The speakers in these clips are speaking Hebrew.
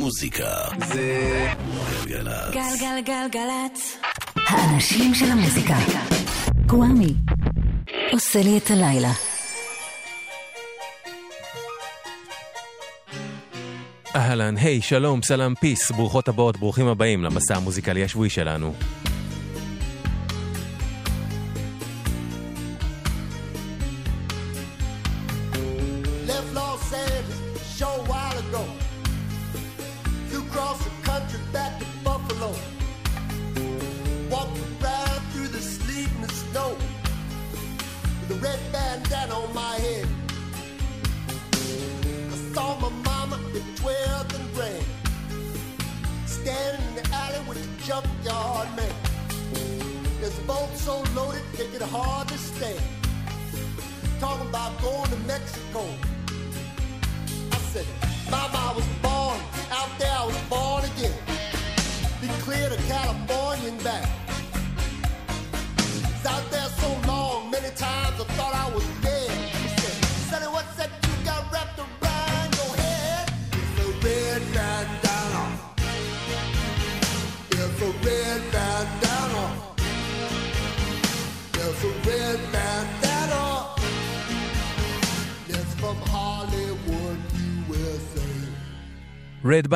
מוזיקה זה גלגלצ. גלגלגלגלצ. האנשים של המוזיקה. גוואמי. עושה לי את הלילה. אהלן, היי, שלום, סלאם, פיס, ברוכות הבאות, ברוכים הבאים למסע המוזיקלי השבועי שלנו.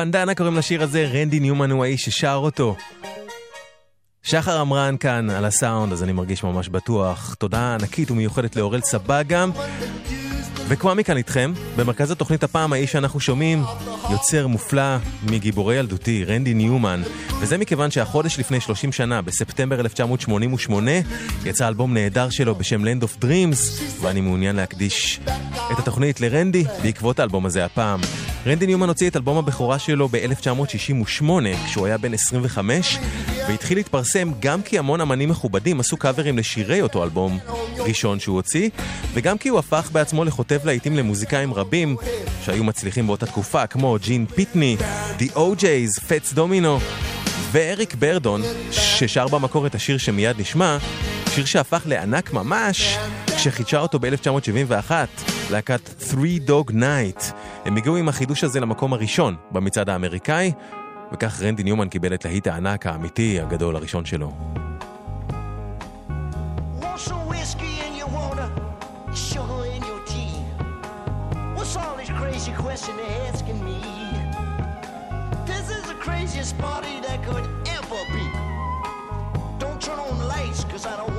בנדנה קוראים לשיר הזה, רנדי ניומן הוא האיש ששר אותו. שחר עמרן כאן על הסאונד, אז אני מרגיש ממש בטוח. תודה ענקית ומיוחדת לאורל סבגה. וכמו מכאן איתכם, במרכז התוכנית הפעם האיש שאנחנו שומעים, יוצר מופלא מגיבורי ילדותי, רנדי ניומן. וזה מכיוון שהחודש לפני 30 שנה, בספטמבר 1988, יצא אלבום נהדר שלו בשם Land of Dreams, ואני מעוניין להקדיש את התוכנית לרנדי בעקבות האלבום הזה הפעם. רנדי ניומן הוציא את אלבום הבכורה שלו ב-1968, כשהוא היה בן 25, והתחיל להתפרסם גם כי המון אמנים מכובדים עשו קאברים לשירי אותו אלבום ראשון שהוא הוציא, וגם כי הוא הפך בעצמו לכותב להיטים למוזיקאים רבים שהיו מצליחים באותה תקופה, כמו ג'ין פיטני, The OJ's, פטס דומינו, ואריק ברדון, ששר במקור את השיר שמיד נשמע, שיר שהפך לענק ממש כשחידשה אותו ב-1971, להקת Three Dog Night. הם הגיעו עם החידוש הזה למקום הראשון במצעד האמריקאי, וכך רנדי ניומן קיבל את להיט הענק האמיתי הגדול הראשון שלו. Party that could ever be. Don't turn on the lights, cause I don't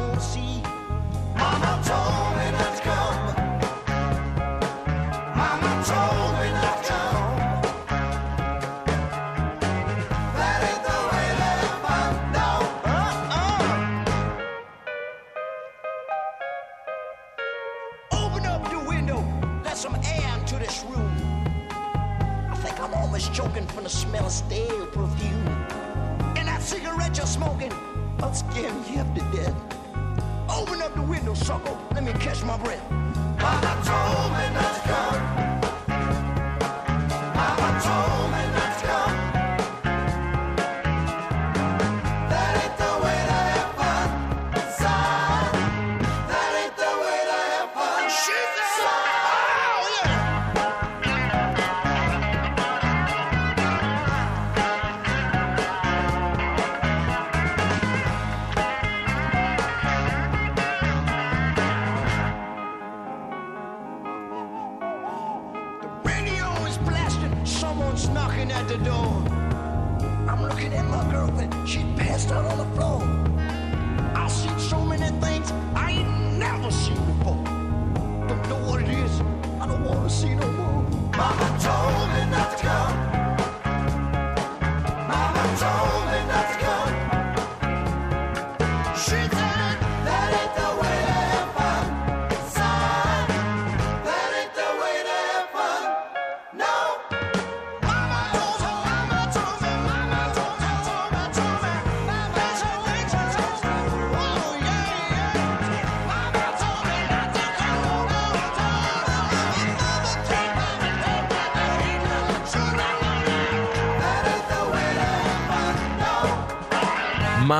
smoking, I'll scare me half to death. Open up the window, sucker, let me catch my breath. Mama told me not to come.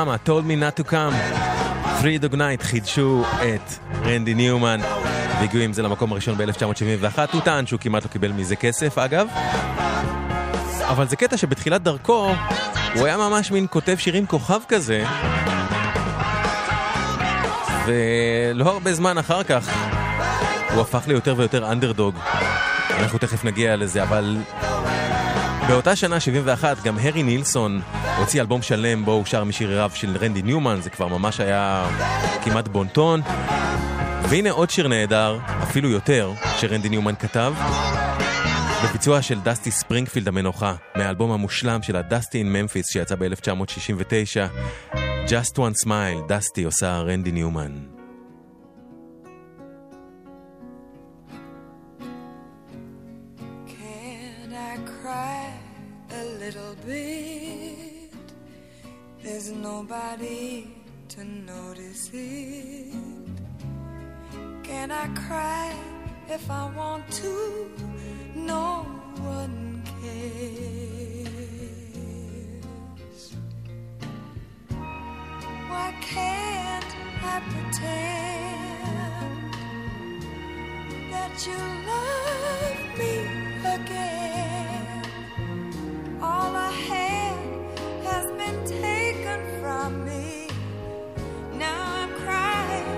מאמה, told me not to come. Three Dog Night חידשו את רנדי ניומן והגיעו עם זה למקום הראשון ב-1971. הוא טען שהוא כמעט לא קיבל מזה כסף, אגב. אבל זה קטע שבתחילת דרכו הוא היה ממש מין כותב שירים כוכב כזה. ולא הרבה זמן אחר כך הוא הפך ליותר ויותר אנדרדוג. אנחנו תכף נגיע לזה, אבל באותה שנה, 71, גם הרי נילסון הוציא אלבום שלם בו הוא שר משיריו של רנדי ניומן, זה כבר ממש היה כמעט בונטון. והנה עוד שיר נהדר, אפילו יותר, שרנדי ניומן כתב, בביצוע של דסטי ספרינגפילד המנוחה, מהאלבום המושלם של הדסטי אין ממפיס שיצא ב-1969, Just One Smile, דסטי עושה רנדי ניומן. I cry if I want to? No one cares. Why can't I pretend that you love me again? All I had has been taken from me. Now I'm crying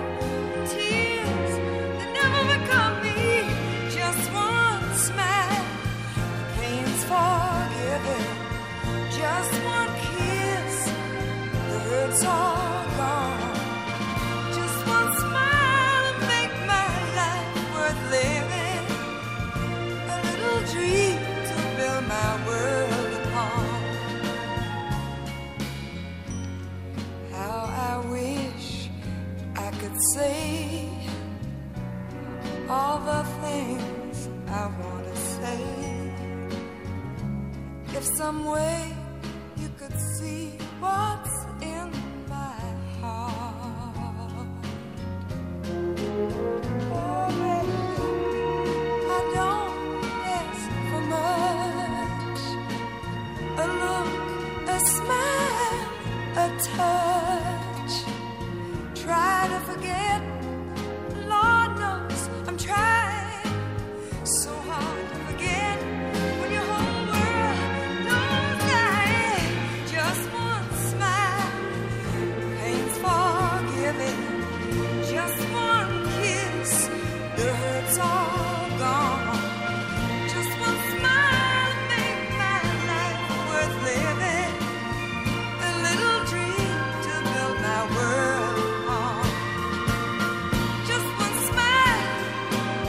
say all the things I want to say. If some way you could see what's in my heart.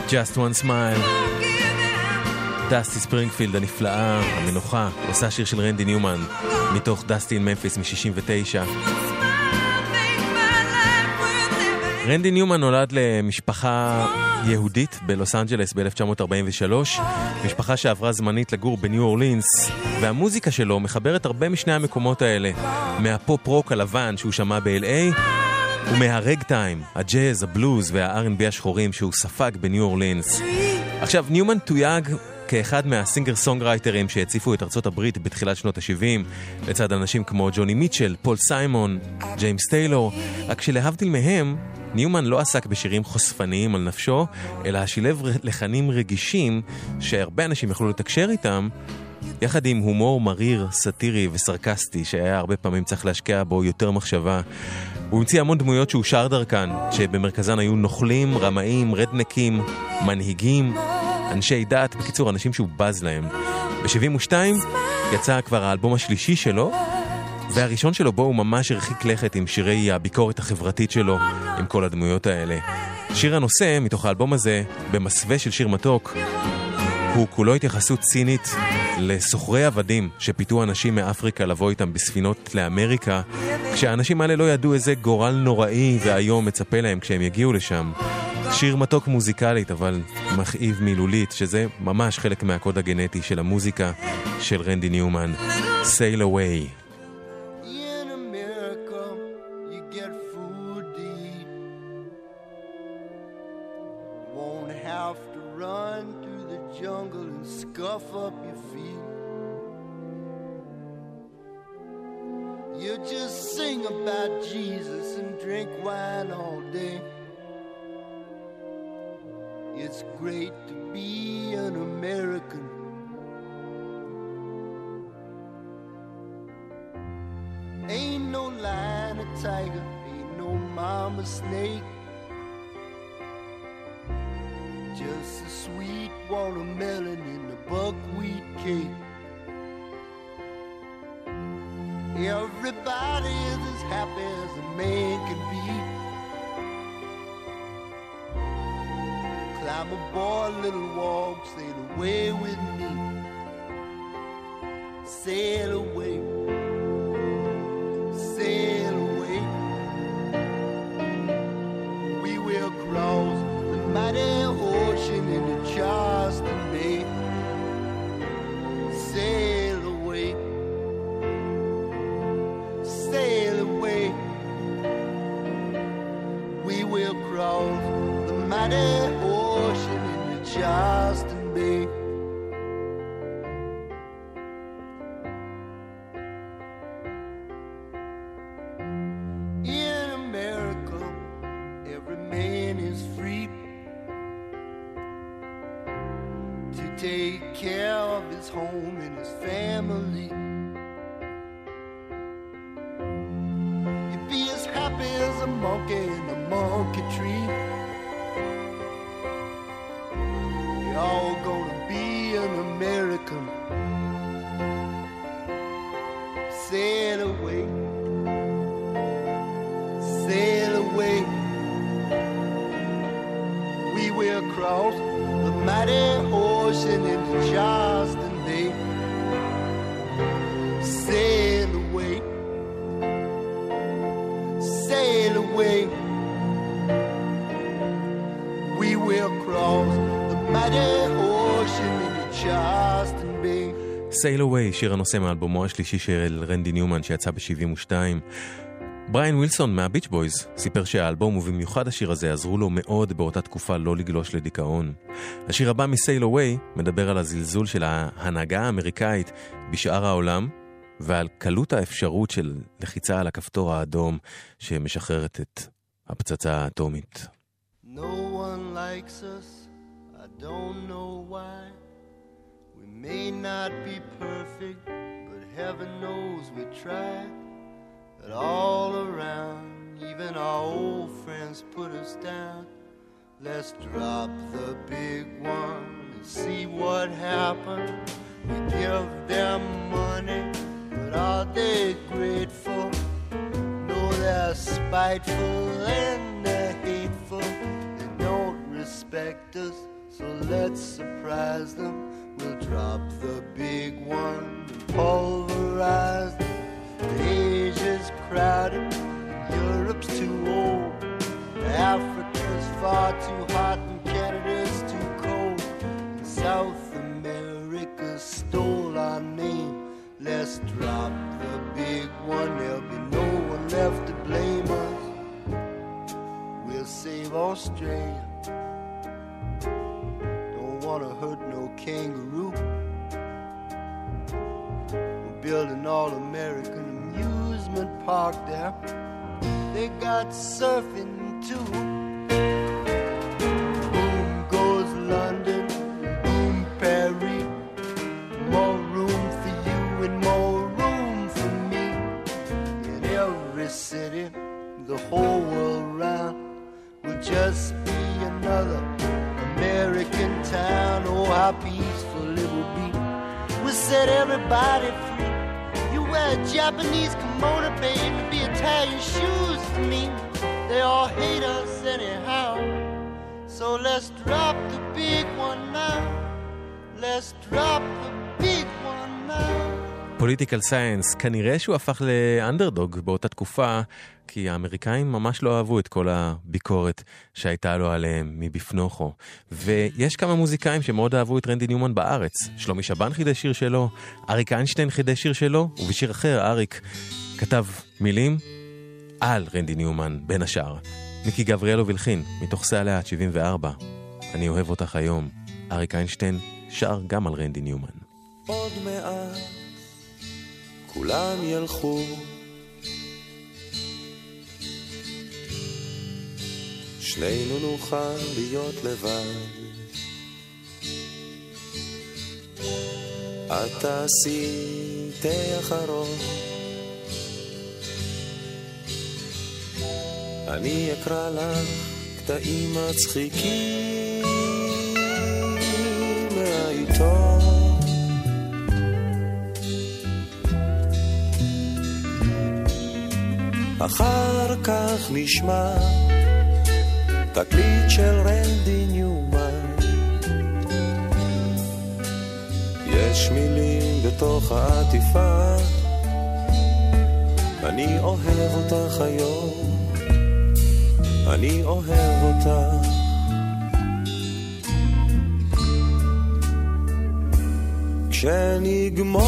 Just One Smile. דסטי ספרינגפילד הנפלאה, המנוחה, עושה שיר של רנדי ניומן, מתוך Dusty in Memphis מ-69. Smile, make my life worth living. רנדי ניומן נולד למשפחה יהודית בלוס אנג'לס ב-1943, משפחה שעברה זמנית לגור בניו אורלינס, והמוזיקה שלו מחברת הרבה משני המקומות האלה, מהפופ רוק הלבן שהוא שמע ב-LA, ומהרגטיים, הג'אז, הבלוז וה-R&B השחורים שהוא ספג בניו אורלינס. עכשיו, ניומן תויג כאחד מה singer songwriter־ים שהציפו את ארצות הברית בתחילת שנות ה-70, לצד אנשים כמו ג'וני מיטשל, פול סיימון, ג'יימס טיילור, רק שלהבדיל מהם, ניומן לא עסק בשירים חושפניים על נפשו, אלא שילב לחנים רגישים שהרבה אנשים יכלו לתקשר איתם, יחד עם הומור מריר, סאטירי וסרקסטי, שהיה הרבה פעמים צריך להשקיע בו יותר מחשבה. הוא המציא המון דמויות שהוא שר דרכן, שבמרכזן היו נוכלים, רמאים, רדנקים, מנהיגים, אנשי דת, בקיצור, אנשים שהוא בז להם. ב-72 יצא כבר האלבום השלישי שלו, והראשון שלו בו הוא ממש הרחיק לכת עם שירי הביקורת החברתית שלו, עם כל הדמויות האלה. שיר הנושא, מתוך האלבום הזה, במסווה של שיר מתוק, הוא כולו התייחסות צינית לסוחרי עבדים שפיתו אנשים מאפריקה לבוא איתם בספינות לאמריקה, כשהאנשים האלה לא ידעו איזה גורל נוראי ואיום מצפה להם כשהם יגיעו לשם. שיר מתוק מוזיקלית, אבל מכאיב מילולית, שזה ממש חלק מהקוד הגנטי של המוזיקה של רנדי ניומן. Sail away. scuff up your feet. You just sing about Jesus and drink wine all day. It's great to be an American. Ain't no lion a tiger, ain't no mama snake. Just a sweet watermelon in buckwheat cake. Everybody is as happy as a man can be. Climb aboard, little walk, sail away with me. Sail away, sail away. We will cross the mighty שיר הנושא מאלבומו השלישי של רנדי ניומן שיצא ב-72. בריין ווילסון מה Beach Boys סיפר שהאלבום ובמיוחד השיר הזה עזרו לו מאוד באותה תקופה לא לגלוש לדיכאון. השיר הבא מ-Sail Away מדבר על הזלזול של ההנהגה האמריקאית בשאר העולם ועל קלות האפשרות של לחיצה על הכפתור האדום שמשחררת את הפצצה האטומית. No one likes us, I don't know why. May not be perfect, but heaven knows we try. But all around, even our old friends put us down. Let's drop the big one and see what happens. We give them money, but are they grateful? No, they're spiteful and they're hateful. They don't respect us, so let's surprise them. We'll drop the big one and pulverize them. Asia's crowded, Europe's too old. Africa's far too hot and Canada's too cold. And South America stole our name. Let's drop the big one, there'll be no one left to blame us. We'll save Australia. Wanna hurt no kangaroo. We're building all American amusement park there. They got surfing too. Boom goes London, boom Paris. More room for you and more room for me. In every city, the whole world round will just be another American town. Oh, how peaceful it be. We'll set everybody free. You wear a Japanese kimono, baby, be Italian shoes to me. They all hate us anyhow. So let's drop the big one now. Let's drop the big one now. פוליטיקל סייאנס, כנראה שהוא הפך לאנדרדוג באותה תקופה, כי האמריקאים ממש לא אהבו את כל הביקורת שהייתה לו עליהם מבפנוכו. ויש כמה מוזיקאים שמאוד אהבו את רנדי ניומן בארץ. שלומי שבן חידש שיר שלו, אריק איינשטיין חידש שיר שלו, ובשיר אחר אריק כתב מילים על רנדי ניומן, בין השאר. מיקי גבריאלו וילחין, מתוך סע לאט 74. אני אוהב אותך היום. אריק איינשטיין שר גם על רנדי ניומן. עוד מעט כולם ילכו. שנינו נוכל להיות לבד. את תעשי תה אחרון, אני אקרא לך קטעים מצחיקים מהעיתון. אחר כך נשמע תקליט של רנדי ניומן. יש מילים בתוך העטיפה, אני אוהב אותך היום, אני אוהב אותך. כשנגמור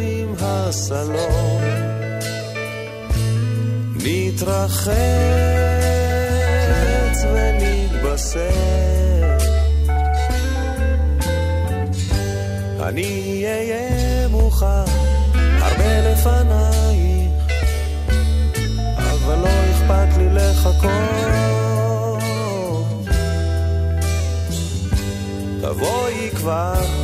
עם הסלון נתרחץ ונתבשר. אני אהיה מוכן הרבה לפנייך, אבל לא אכפת לי לחכות. תבואי כבר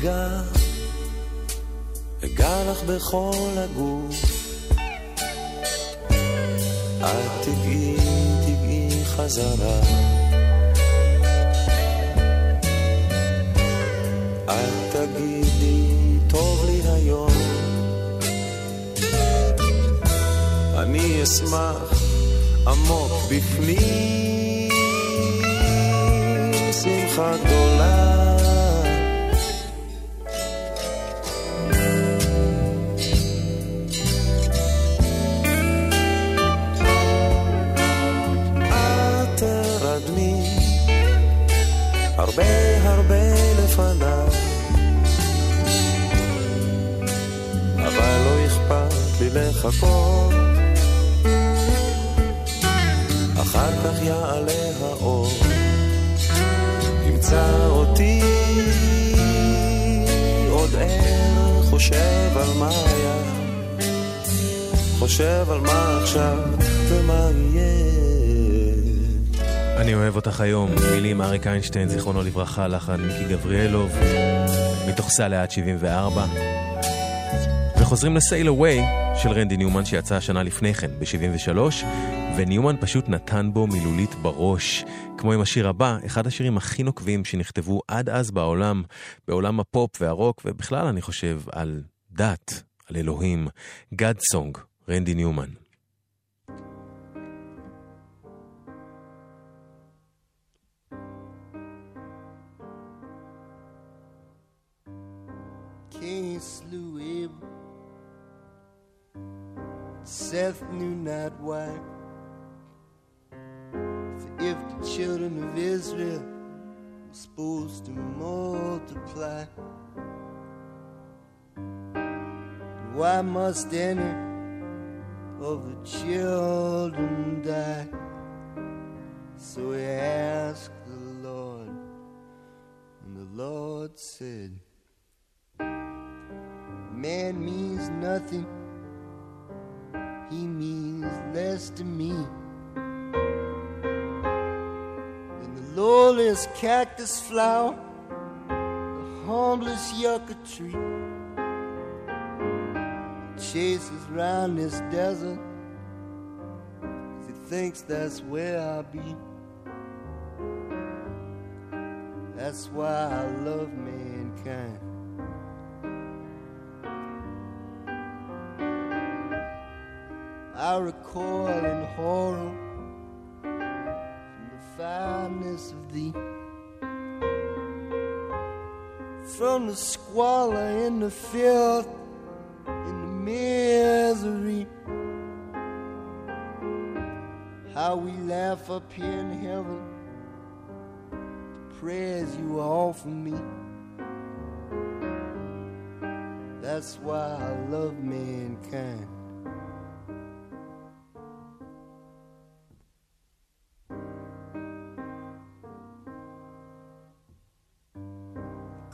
אגע, אגע לך בכל הגוף. את תגעי, תגעי חזרה. את תגידי, טוב לי היום. אני אשמח עמוק בפנים, שמחה גדולה. לחכות. אחר כך יעלה האור ימצא אותי. עוד ער חושב על מה היה חושב על מה עכשיו ומה יהיה. אני אוהב אותך היום, מילים אריק איינשטיין, זיכרונו לברכה, לחן מיקי גבריאלוב, מתוך סלע 74. וחוזרים לסייל אווי של רנדי ניומן שיצא השנה לפני כן, ב-73, וניומן פשוט נתן בו מילולית בראש. כמו עם השיר הבא, אחד השירים הכי נוקבים שנכתבו עד אז בעולם, בעולם הפופ והרוק, ובכלל אני חושב על דת, על אלוהים, God Song, רנדי ניומן. Seth knew not why. For if the children of Israel were supposed to multiply, why must any of the children die? So he asked the Lord, and the Lord said, Man means nothing, he means less to me than the lowliest cactus flower, the humblest yucca tree. Chases round this desert, he thinks that's where I'll be. That's why I love mankind. I recoil in horror from the fineness of thee, from the squalor and the filth and the misery. How we laugh up here in heaven. The prayers you offer me. That's why I love mankind.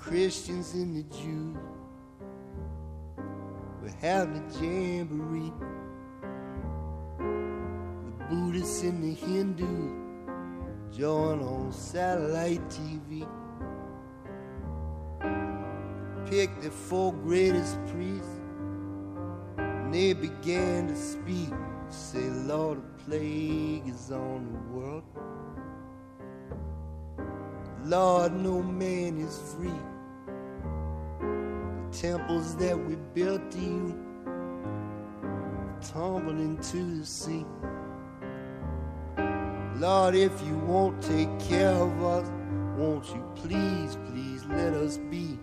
Christians and the Jews will have the jamboree. The Buddhists and the Hindus join on satellite TV. Pick the four greatest priests, and they began to speak. Say, Lord, a plague is on the world. Lord, no man is free. Temples that we built to you tumble into the sea. Lord, if you won't take care of us, won't you please, please let us be?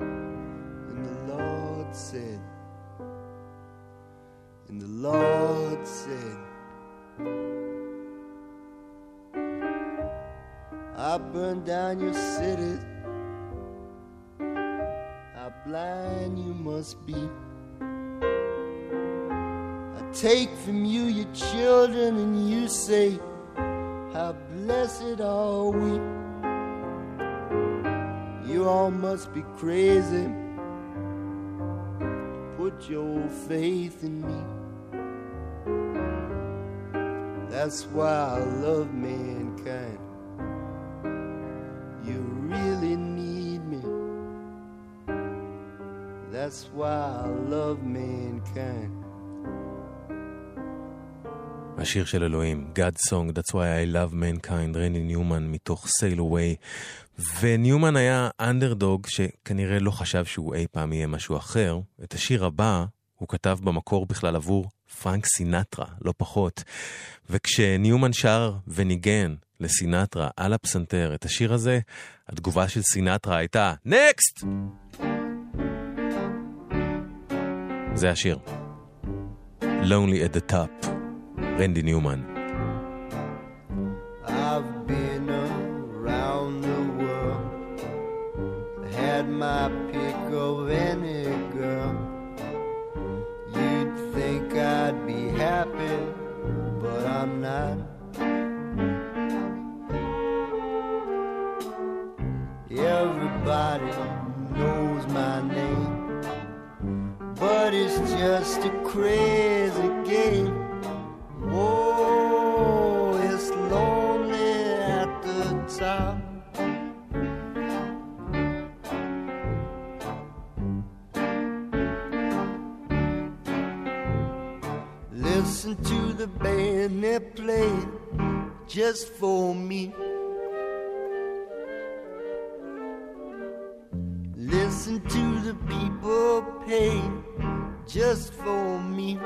And the Lord said, and the Lord said, I burn down your cities. Blind you must be. I take from you your children, and you say, How blessed are we. You all must be crazy. Put your faith in me. That's why I love mankind. That's why I love mankind. השיר של אלוהים, God Song, That's why I love mankind, רני ניומן מתוך Sail Away. וניומן היה אנדרדוג שכנראה לא חשב שהוא אי פעם יהיה משהו אחר. את השיר הבא הוא כתב במקור בכלל עבור פרנק סינטרה, לא פחות. וכשניומן שר וניגן לסינטרה על הפסנתר את השיר הזה, התגובה של סינטרה הייתה נקסט! זה השיר. Lonely at the Top, רנדי ניומן. I've been around the world, had my pick of any girl. You'd think I'd be happy, but I'm not. Everybody just a crazy game. Oh, it's lonely at the top. Listen to the band they played just for me. Listen to the people pay just for me.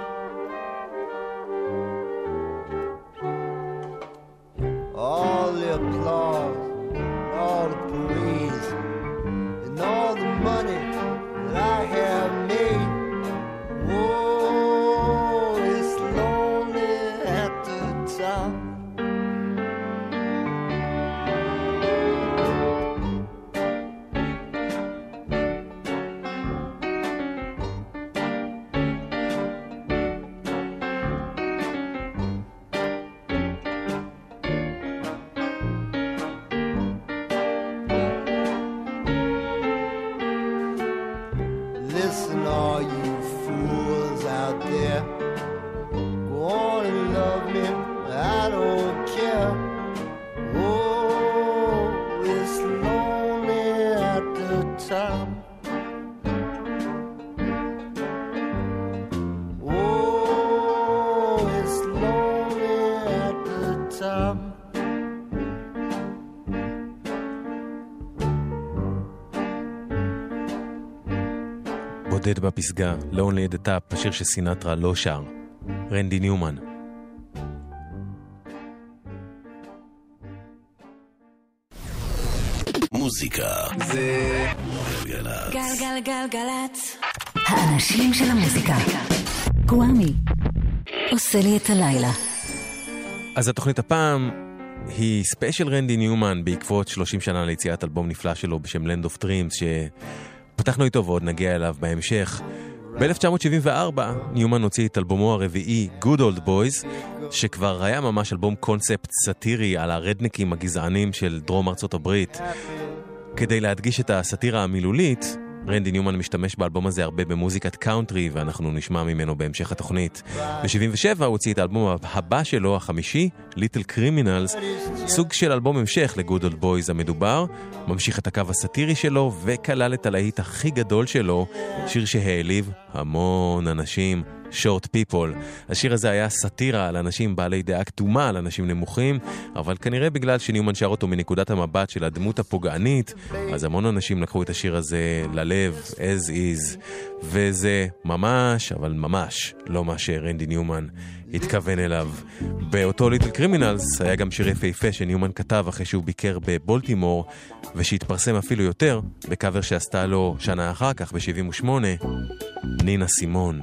בפסגה, Lonely at the Top, השיר שסינטרה לא שר. רנדי ניומן. מוזיקה זה גלגלצ. גלגלגלגלצ. האנשים של המוזיקה. גוואמי. עושה לי את הלילה. אז התוכנית הפעם היא ספיישל רנדי ניומן בעקבות 30 שנה ליציאת אלבום נפלא שלו בשם Land of Dreams שפתחנו איתו ועוד נגיע אליו בהמשך. ב-1974 ניומן הוציא את אלבומו הרביעי Good Old Boys שכבר היה ממש אלבום קונספט סאטירי על ה rednecks הגזענים של דרום ארצות הברית. כדי להדגיש את הסאטירה המילולית, רנדי ניומן משתמש באלבום הזה הרבה במוזיקת קאונטרי, ואנחנו נשמע ממנו בהמשך התוכנית. ב-77 הוא הוציא את האלבום הבא שלו, החמישי, Little Criminals, סוג של אלבום המשך ל-Good Old Boys המדובר, ממשיך את הקו הסאטירי שלו, וכלל את הלהיט הכי גדול שלו, שיר שהעליב המון אנשים. שורט פיפול. השיר הזה היה סאטירה על אנשים בעלי דעה קדומה, על אנשים נמוכים, אבל כנראה בגלל שניומן שר אותו מנקודת המבט של הדמות הפוגענית, אז המון אנשים לקחו את השיר הזה ללב, as is, וזה ממש, אבל ממש, לא מה שרנדי ניומן התכוון אליו. באותו ליטל קרימינלס היה גם שיר יפהפה שניומן כתב אחרי שהוא ביקר בבולטימור, ושהתפרסם אפילו יותר, בקאבר שעשתה לו שנה אחר כך, ב-78, נינה סימון.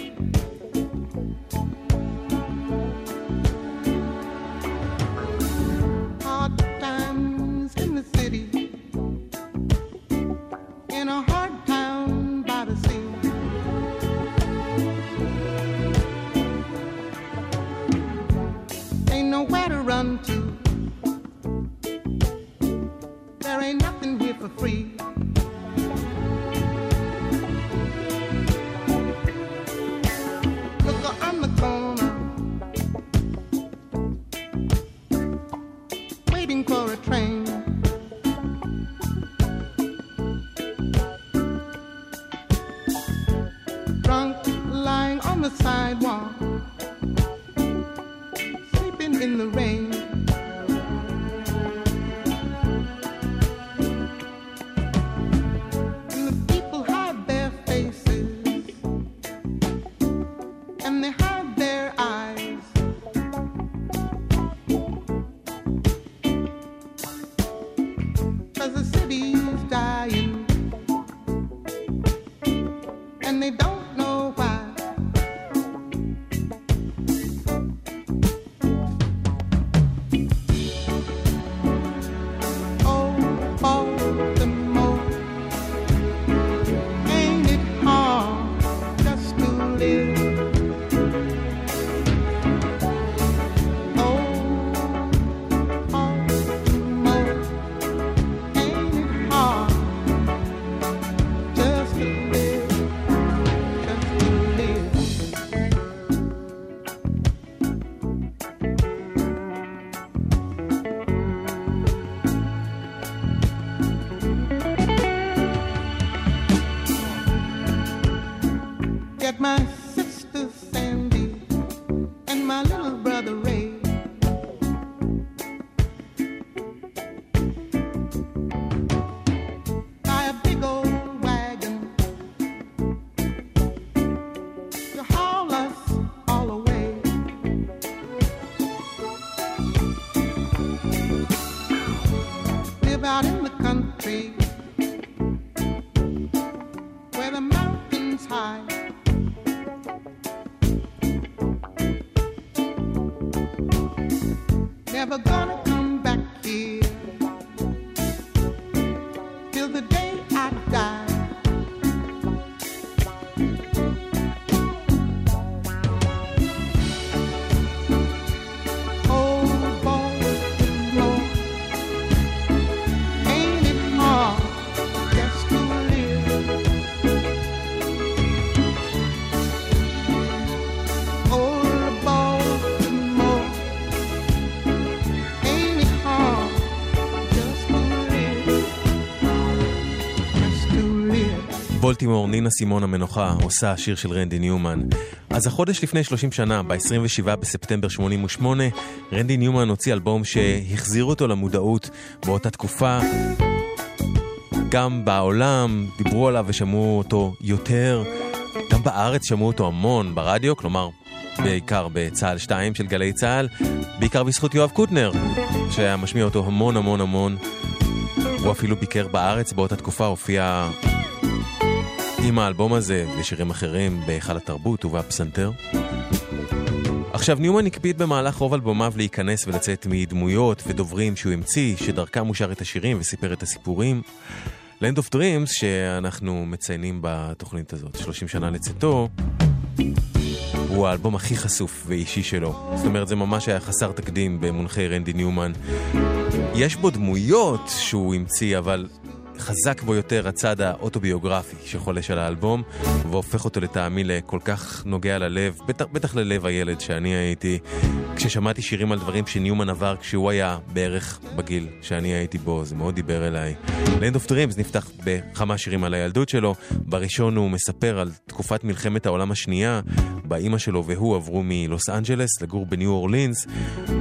run to. There ain't nothing here for free. Look on the corner, waiting for a train. drunk, lying on the sidewalk, in the rain. Live. בולטימור, נינה סימון המנוחה, עושה שיר של רנדי ניומן. אז החודש לפני 30 שנה, ב-27 בספטמבר 88, רנדי ניומן הוציא אלבום שהחזיר אותו למודעות באותה תקופה. גם בעולם דיברו עליו ושמעו אותו יותר, גם בארץ שמעו אותו המון ברדיו, כלומר, בעיקר בצה"ל 2 של גלי צה"ל, בעיקר בזכות יואב קוטנר, שהיה משמיע אותו המון המון המון. הוא אפילו ביקר בארץ באותה תקופה, הופיע עם האלבום הזה ושירים אחרים בהיכל התרבות ובפסנתר. עכשיו, ניומן הקפיד במהלך רוב אלבומיו להיכנס ולצאת מדמויות ודוברים שהוא המציא, שדרכם הוא שר את השירים וסיפר את הסיפורים. Land of Dreams, שאנחנו מציינים בתוכנית הזאת, 30 שנה לצאתו, הוא האלבום הכי חשוף ואישי שלו. זאת אומרת, זה ממש היה חסר תקדים במונחי רנדי ניומן. יש בו דמויות שהוא המציא, אבל חזק בו יותר הצד האוטוביוגרפי שחולש על האלבום, והופך אותו לטעמי לכל כך נוגע ללב, בטח, בטח ללב הילד שאני הייתי, כששמעתי שירים על דברים שניומן עבר כשהוא היה בערך בגיל שאני הייתי בו, זה מאוד דיבר אליי. Land of Dreams נפתח בכמה שירים על הילדות שלו, בראשון הוא מספר על תקופת מלחמת העולם השנייה, בה אימא שלו והוא עברו מלוס אנג'לס לגור בניו אורלינס,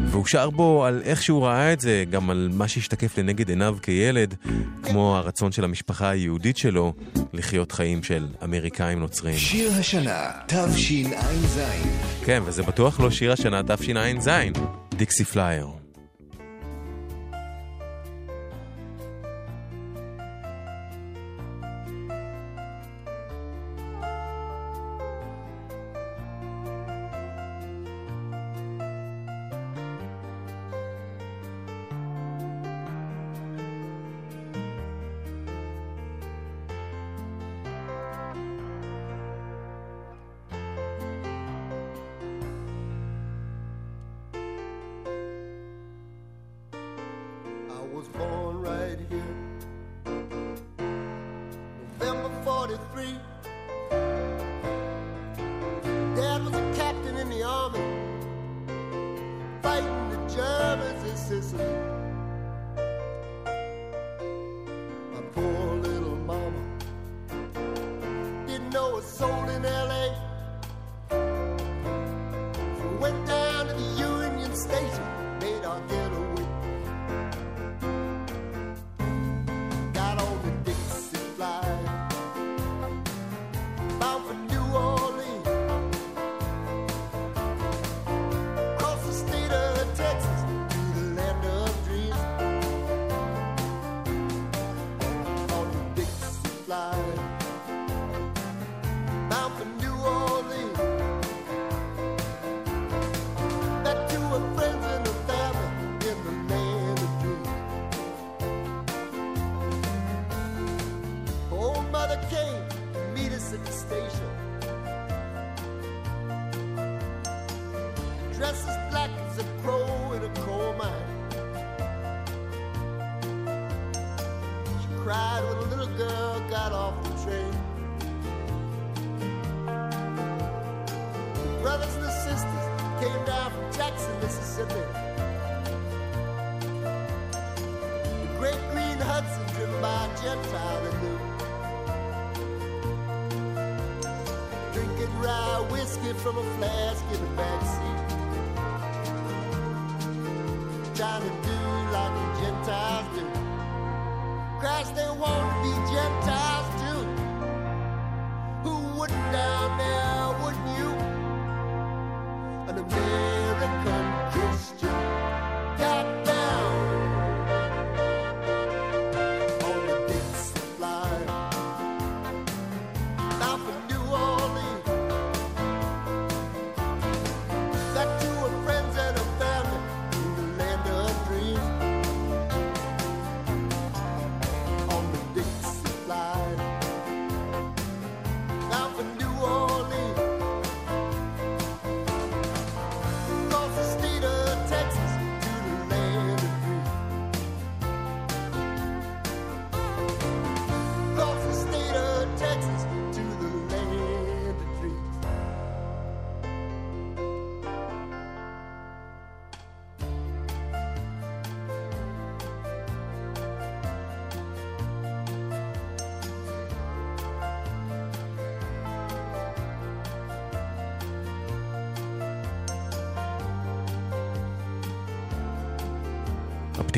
והוא שר בו על איך שהוא ראה את זה, גם על מה שהשתקף לנגד עיניו כילד, כמו הרצון של המשפחה היהודית שלו לחיות חיים של אמריקאים נוצרים. שיר השנה, תשע"ז. כן, וזה בטוח לא שיר השנה תשע"ז, Dixie Flyer. Jesus'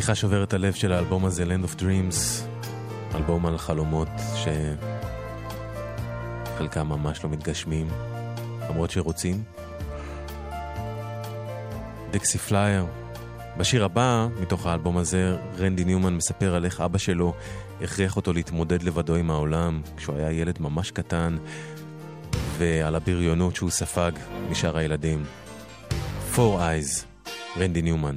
הפתיחה שוברת הלב של האלבום הזה, Land of Dreams, אלבום על חלומות, ש... חלקם ממש לא מתגשמים, למרות שרוצים. Dixie Flyer. בשיר הבא, מתוך האלבום הזה, רנדי ניומן מספר על איך אבא שלו הכריח אותו להתמודד לבדו עם העולם כשהוא היה ילד ממש קטן, ועל הבריונות שהוא ספג משאר הילדים. Four Eyes, רנדי ניומן.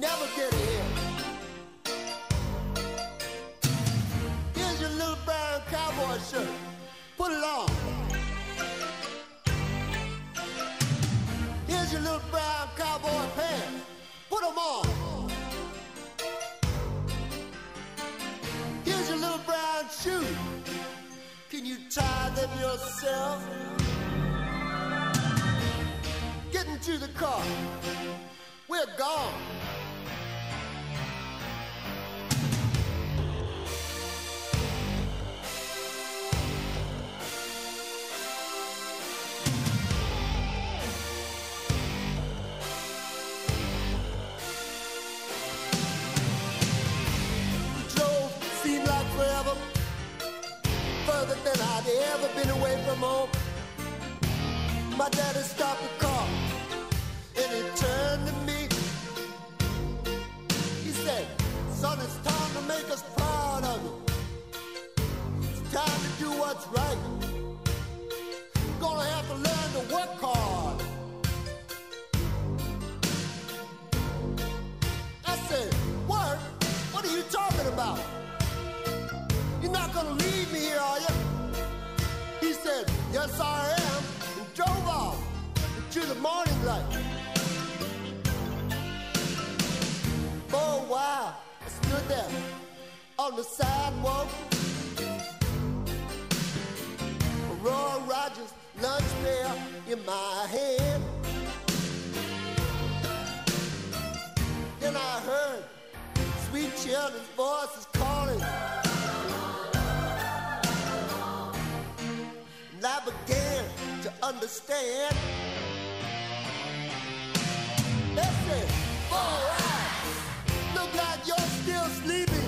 Never get ahead. Here's your little brown cowboy shirt. Put it on. Here's your little brown cowboy pants. Put them on. Here's your little brown shoes. Can you tie them yourself? Get into the car. We're gone. Home. My daddy stopped the car and he turned to me. He said, Son, it's time to make us proud of you. It's time to do what's right. Gonna have to learn to work hard. I said, Work? What are you talking about? You're not gonna leave said, Yes, I am, and drove off into the morning light. For a while, I stood there on the sidewalk. Roy Rogers lunch pail in my hand. Then I heard sweet children's voices calling. And I began to understand. They said, all right, look like you're still sleeping.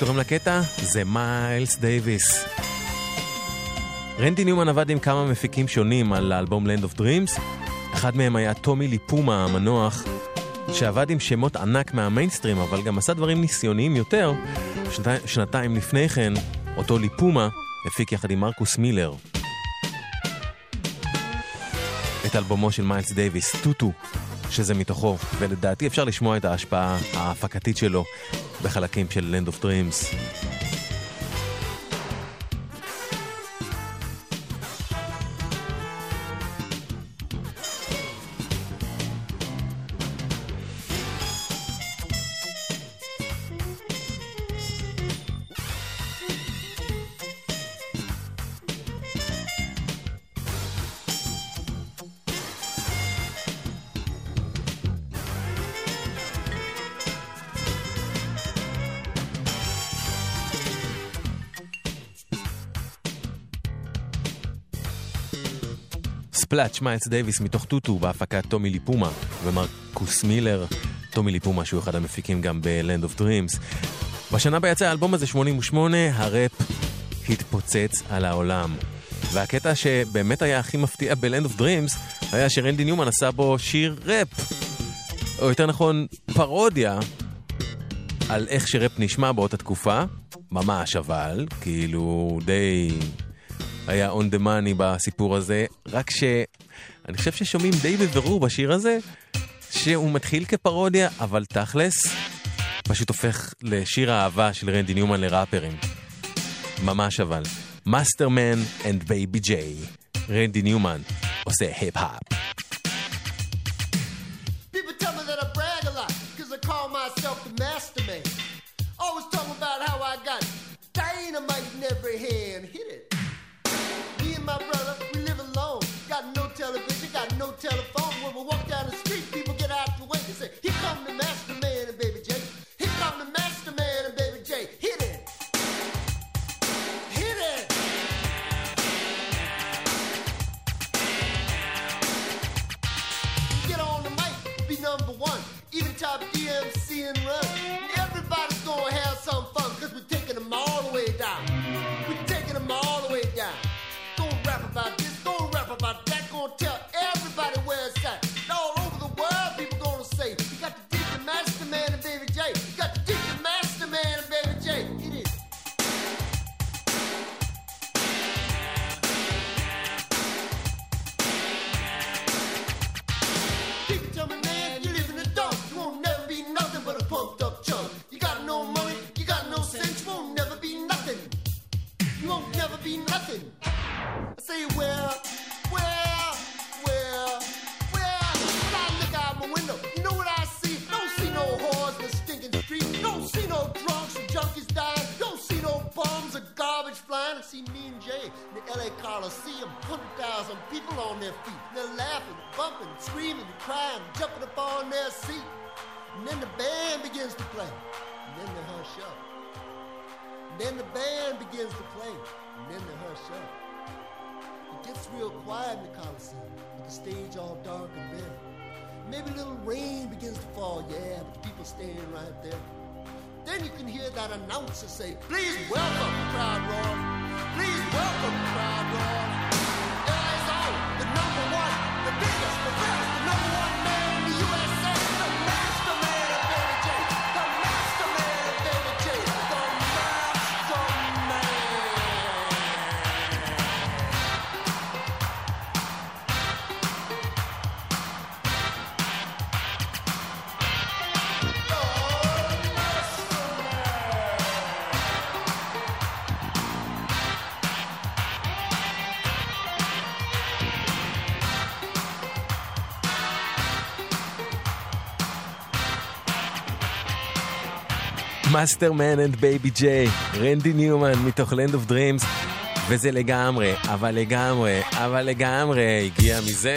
Splatch, קוראים לקטע? זה מיילס דייוויס. רנדי ניומן עבד עם כמה מפיקים שונים על האלבום Land of Dreams. אחד מהם היה טומי ליפומה המנוח, שעבד עם שמות ענק מהמיינסטרים, אבל גם עשה דברים ניסיוניים יותר. שנת... שנתיים לפני כן, אותו ליפומה הפיק יחד עם מרקוס מילר. את אלבומו של מיילס דייוויס, טוטו, שזה מתוכו, ולדעתי אפשר לשמוע את ההשפעה ההפקתית שלו בחלקים של Land of Dreams. Splatch מיילס דייוויס מתוך טוטו בהפקת טומי ליפומה ומרקוס מילר. טומי ליפומה שהוא אחד המפיקים גם ב-Land of Dreams. בשנה בה יצא האלבום הזה 88, הראפ התפוצץ על העולם. והקטע שבאמת היה הכי מפתיע ב-Land of Dreams היה שרנדי ניומן עשה בו שיר ראפ. או יותר נכון, פרודיה על איך שראפ נשמע באותה תקופה. ממש אבל, כאילו די היה on the money בסיפור הזה, רק שאני חושב ששומעים די בבירור בשיר הזה, שהוא מתחיל כפרודיה, אבל תכלס, פשוט הופך לשיר האהבה של רנדי ניומן לראפרים. ממש אבל. Masterman and Baby J. רנדי ניומן עושה היפ-האפ. Tell see me and Jay in the LA Coliseum, 100,000 people on their feet. They're laughing, bumping, screaming, crying, jumping up on their seat. And then the band begins to play. And then they hush up. And then the band begins to play. And then they hush up. It gets real quiet in the Coliseum, with the stage all dark and bare. Maybe a little rain begins to fall, yeah, but the people staying right there. Then you can hear that announcer say, Please welcome crowd roar. Please welcome crowd roar. Masterman and Baby J, רנדי ניומן מתוך Land of Dreams, וזה לגמרי, אבל לגמרי, אבל לגמרי, הגיע מזה.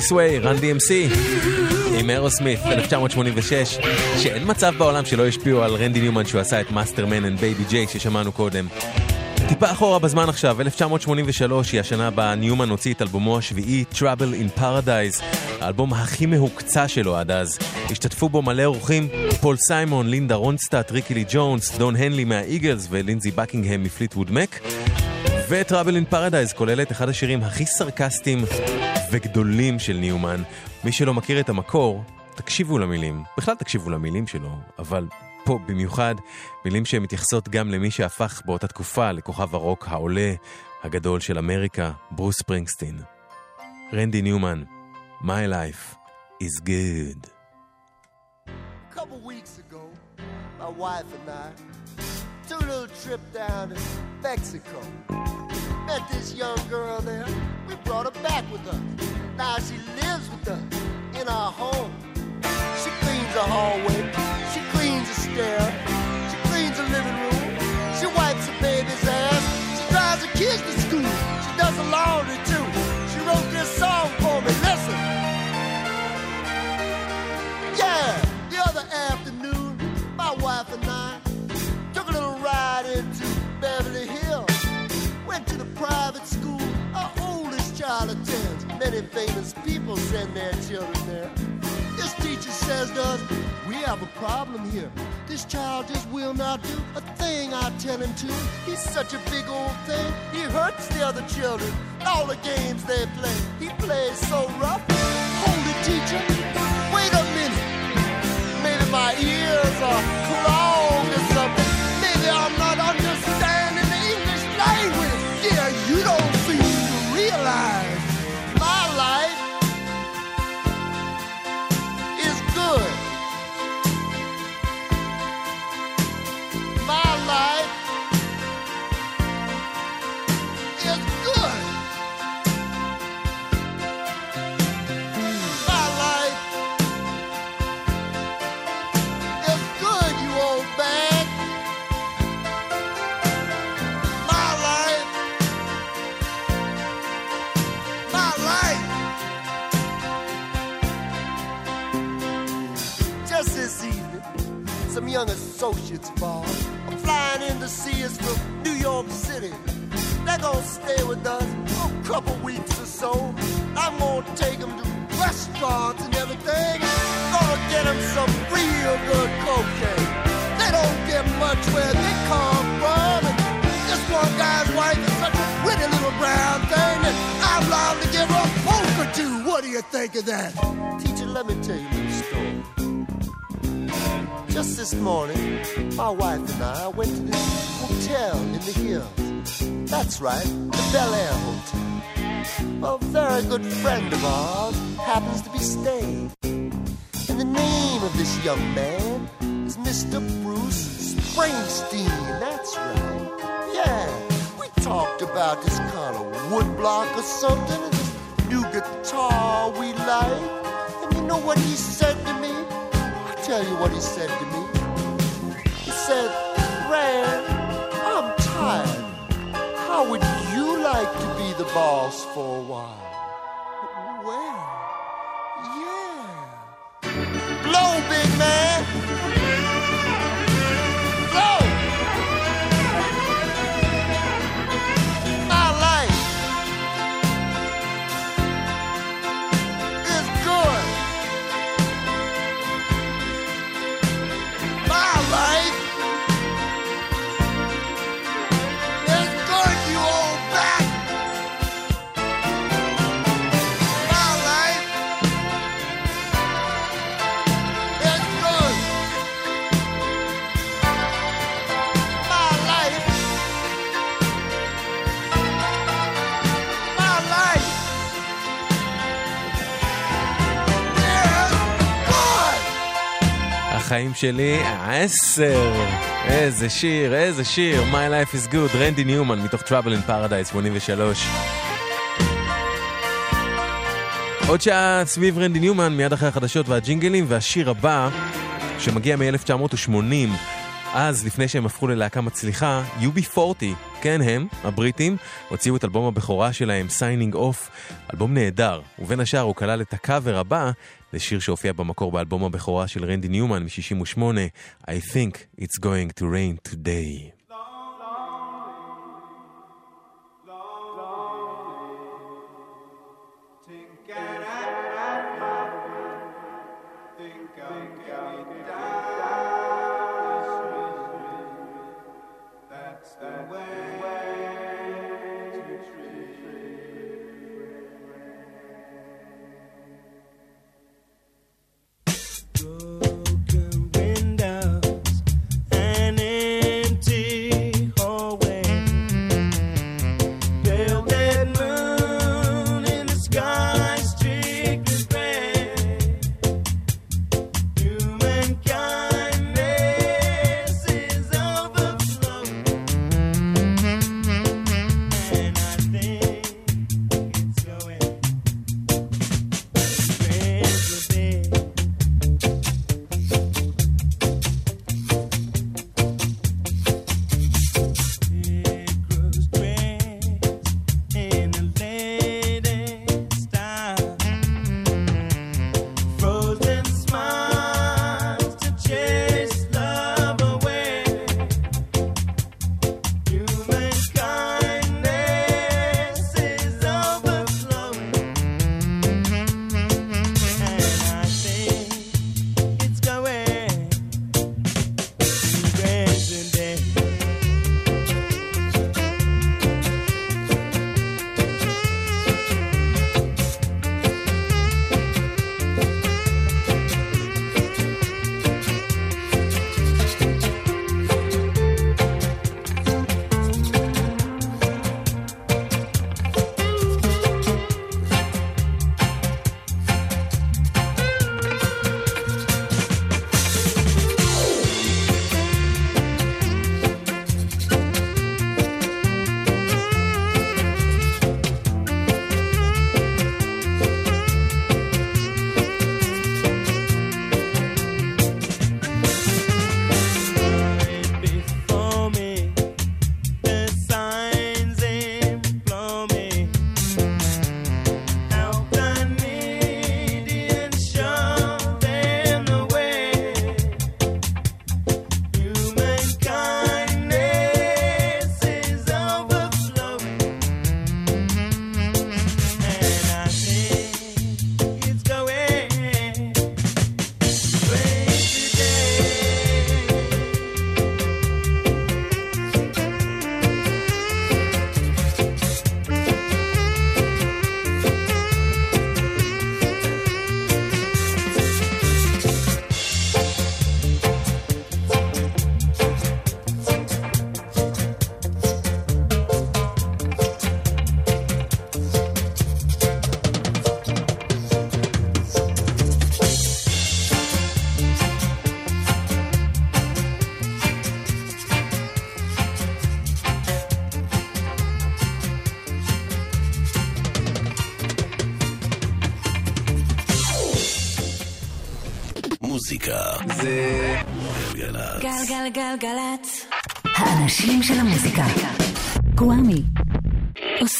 This Way, Run DMC, עם אירוסמית, 1986, שאין מצב בעולם שלא השפיעו על רנדי ניומן שהוא עשה את Masterman and Baby J ששמענו קודם. טיפה אחורה בזמן עכשיו, 1983 היא השנה בה ניומן הוציא את אלבומו השביעי, Trouble in Paradise, האלבום הכי מהוקצע שלו עד אז. השתתפו בו מלא אורחים, פול סיימון, לינדה רונסטאט, ריקי לי ג'ונס, דון הנלי מהאיגלס ולינזי בקינגהם מפליטווד מק. ו-Trouble in Paradise כולל את אחד השירים הכי סרקסטיים וגדולים של ניומן. מי שלא מכיר את המקור, תקשיבו למילים. בכלל תקשיבו למילים שלו, אבל פה במיוחד מילים שמתייחסות גם למי שהפך באותה תקופה לכוכב הרוק העולה הגדול של אמריקה, ברוס ספרינגסטין. רנדי ניומן, My life is good. My wife and I took a little trip down to Mexico. Met this young girl there. We brought her back with us. Now she lives with us in our home. She cleans the hallway. She cleans the stair. She cleans the living room. She wipes the baby's ass. She drives the kids to school. She does the laundry too. She wrote this song for me. Listen. Yeah, Many famous people send their children there. This teacher says to us, We have a problem here. This child just will not do a thing I tell him to. He's such a big old thing. He hurts the other children. All the games they play, he plays so rough. Hold it, teacher. Wait a minute. Maybe my ears are clogged associates ours are flying in to see us from New York City. They're gonna stay with us for a couple weeks or so. I'm gonna take them to restaurants and everything. Gonna get them some real good cocaine. They don't get much where they come from. And this one guy's wife is such a pretty little brown thing that I'm allowed to give her a poke or two. What do you think of that? Teacher, let me tell you. Just this morning, my wife and I went to this hotel in the hills. That's right, the Bel Air Hotel. A very good friend of ours happens to be staying. And the name of this young man is Mr. Bruce Springsteen. That's right. Yeah, we talked about this kind of woodblock or something, and this new guitar we like. And you know what he said to me? Tell you what he said to me. He said, Rand, I'm tired. How would you like to be the boss for a while? Well, yeah. Blow, big man. החיים שלי עשר. איזה שיר, איזה שיר. My Life is Good, רנדי ניומן, מתוך Trouble in Paradise 83. עוד שעה סביב רנדי ניומן, מיד אחרי החדשות והג'ינגלים, והשיר הבא, שמגיע מ-1980, אז, לפני שהם הפכו ללהקה מצליחה, UB40, כן הם, הבריטים, הוציאו את אלבום הבכורה שלהם, Signing Off, אלבום נהדר, ובין השאר הוא כלל את הקאבר הבא לשיר שהופיע במקור באלבום הבכורה של רנדי ניומן מ-68, I think it's going to rain today.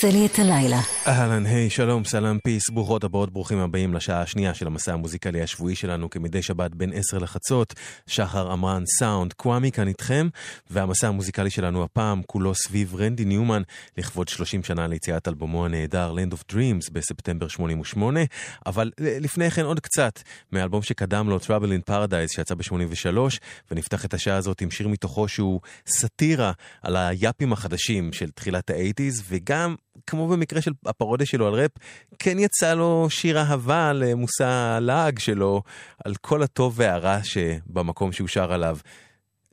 עושה לי את הלילה. אהלן, היי, שלום, סלאם פיס, ברוכות הבאות, ברוכים הבאים לשעה השנייה של המסע המוזיקלי השבועי שלנו כמדי שבת בין 10 לחצות. שחר עמרן סאונד, קוואמי כאן איתכם, והמסע המוזיקלי שלנו הפעם כולו סביב רנדי ניומן, לכבוד 30 שנה ליציאת אלבומו הנהדר Land of Dreams בספטמבר 88, אבל אה, לפני כן עוד קצת מהאלבום שקדם לו Trouble in Paradise שיצא ב-83, ונפתח את השעה הזאת עם שיר מתוכו שהוא סאטירה על היאפים החדשים של תחילת ה-80's, וגם כמו במקרה של הפרודיה שלו על ראפ, כן יצא לו שיר אהבה למושא הלעג שלו, על כל הטוב והרע שבמקום שהוא שר עליו.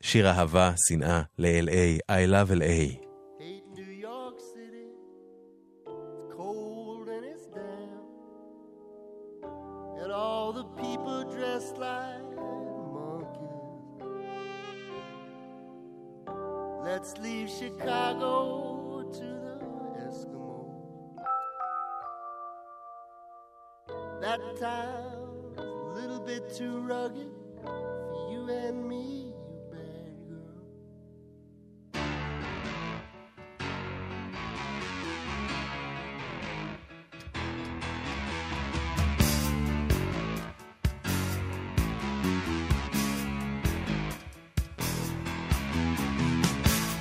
שיר אהבה, שנאה, ל-LA, I love LA. All the people dressed like monkeys. Let's leave Chicago That town's a little bit too rugged for you and me, you bad girl.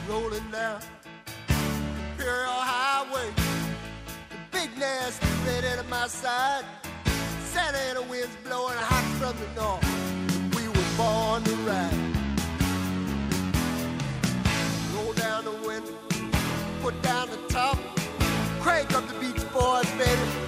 Rolling down Imperial Highway, the big nasty at my side. Break up the Beach Boys, baby.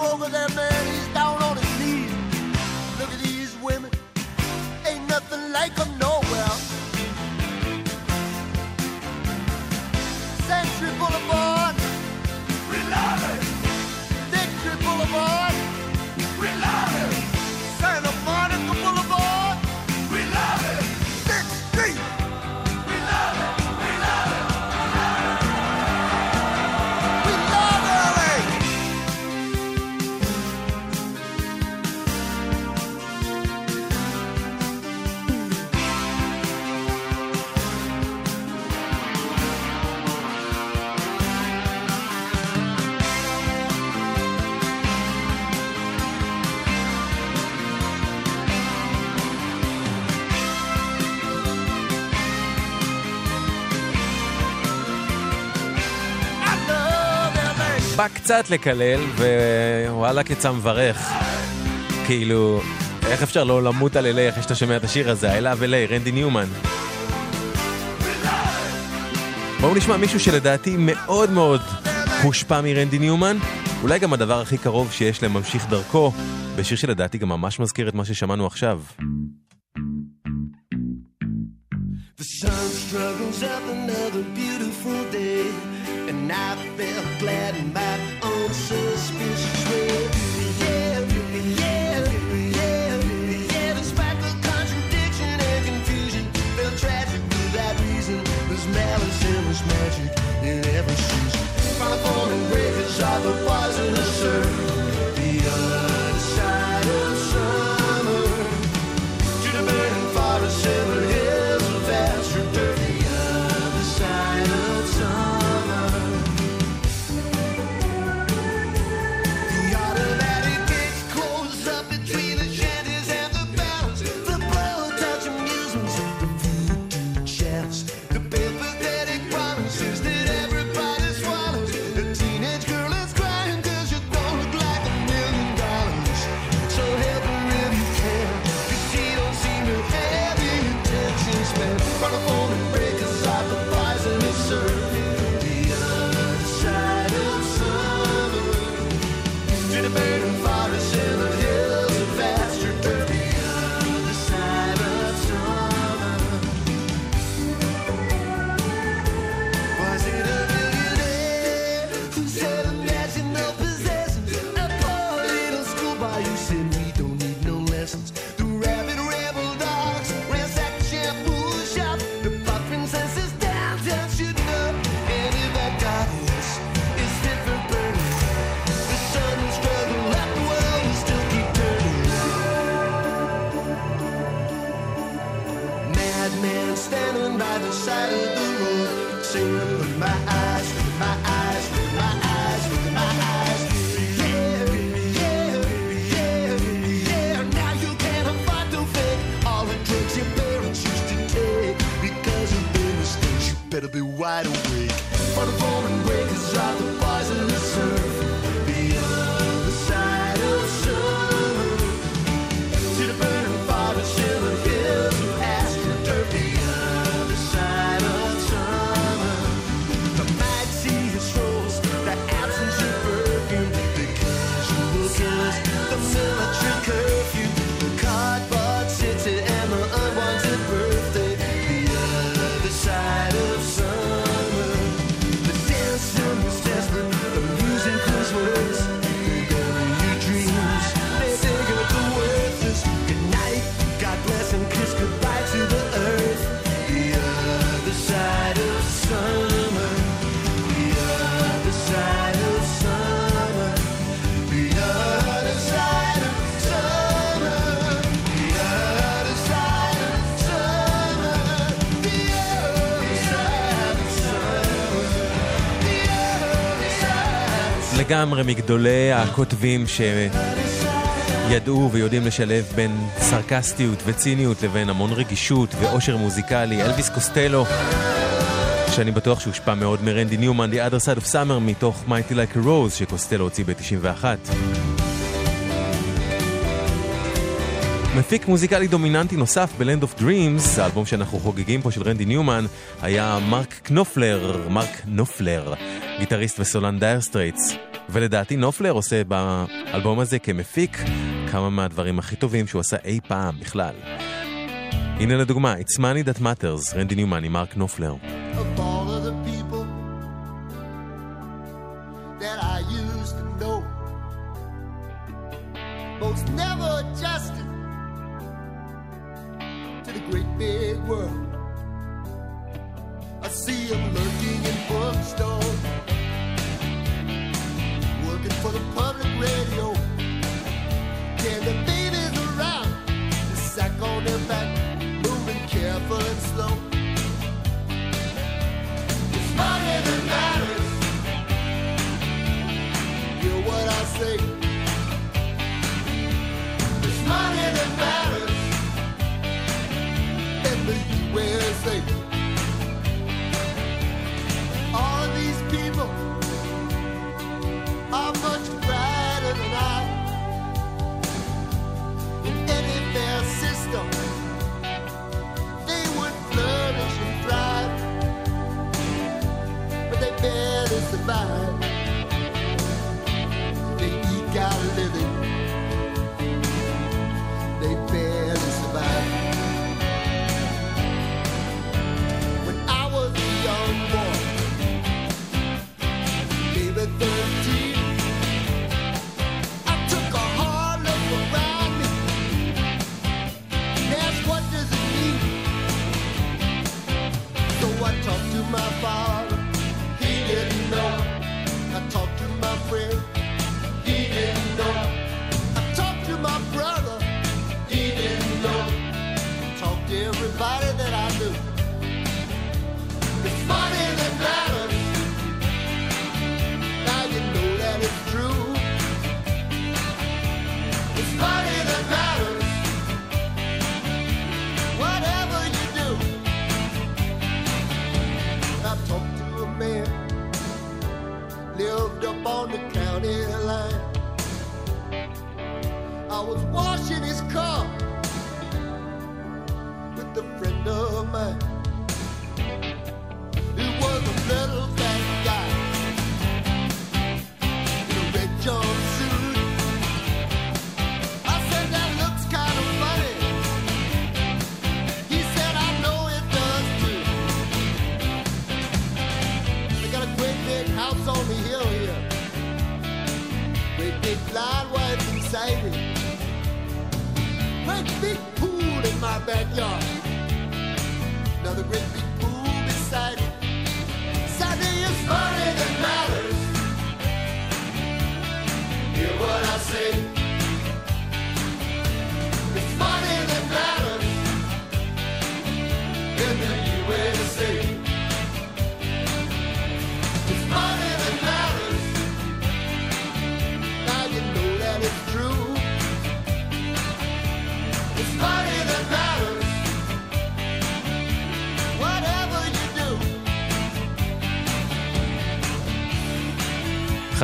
over there, man. קצת לקלל, ווואלה כיצא מברך. כאילו, איך אפשר לא למות על אלי אחרי שאתה שומע את השיר הזה? אלה ולי, רנדי ניומן. בואו נשמע מישהו שלדעתי מאוד מאוד הושפע מרנדי ניומן, אולי גם הדבר הכי קרוב שיש לממשיך דרכו, בשיר שלדעתי גם ממש מזכיר את מה ששמענו עכשיו. wide awake. לגמרי מגדולי הכותבים שידעו ויודעים לשלב בין סרקסטיות וציניות לבין המון רגישות ואושר מוזיקלי. אלוויס קוסטלו, שאני בטוח שהושפע מאוד מרנדי ניומן, The Other Side of Summer, מתוך Mighty Like a Rose שקוסטלו הוציא ב-91. מפיק מוזיקלי דומיננטי נוסף ב-Land of Dreams, האלבום שאנחנו חוגגים פה של רנדי ניומן, היה מרק קנופלר, מרק נופלר, גיטריסט וסולן דייר סטרייטס. ולדעתי נופלר עושה באלבום הזה כמפיק כמה מהדברים הכי טובים שהוא עשה אי פעם בכלל. הנה לדוגמה, It's Money That Matters, רנדי ניומן עם מרק נופלר. of goodbye.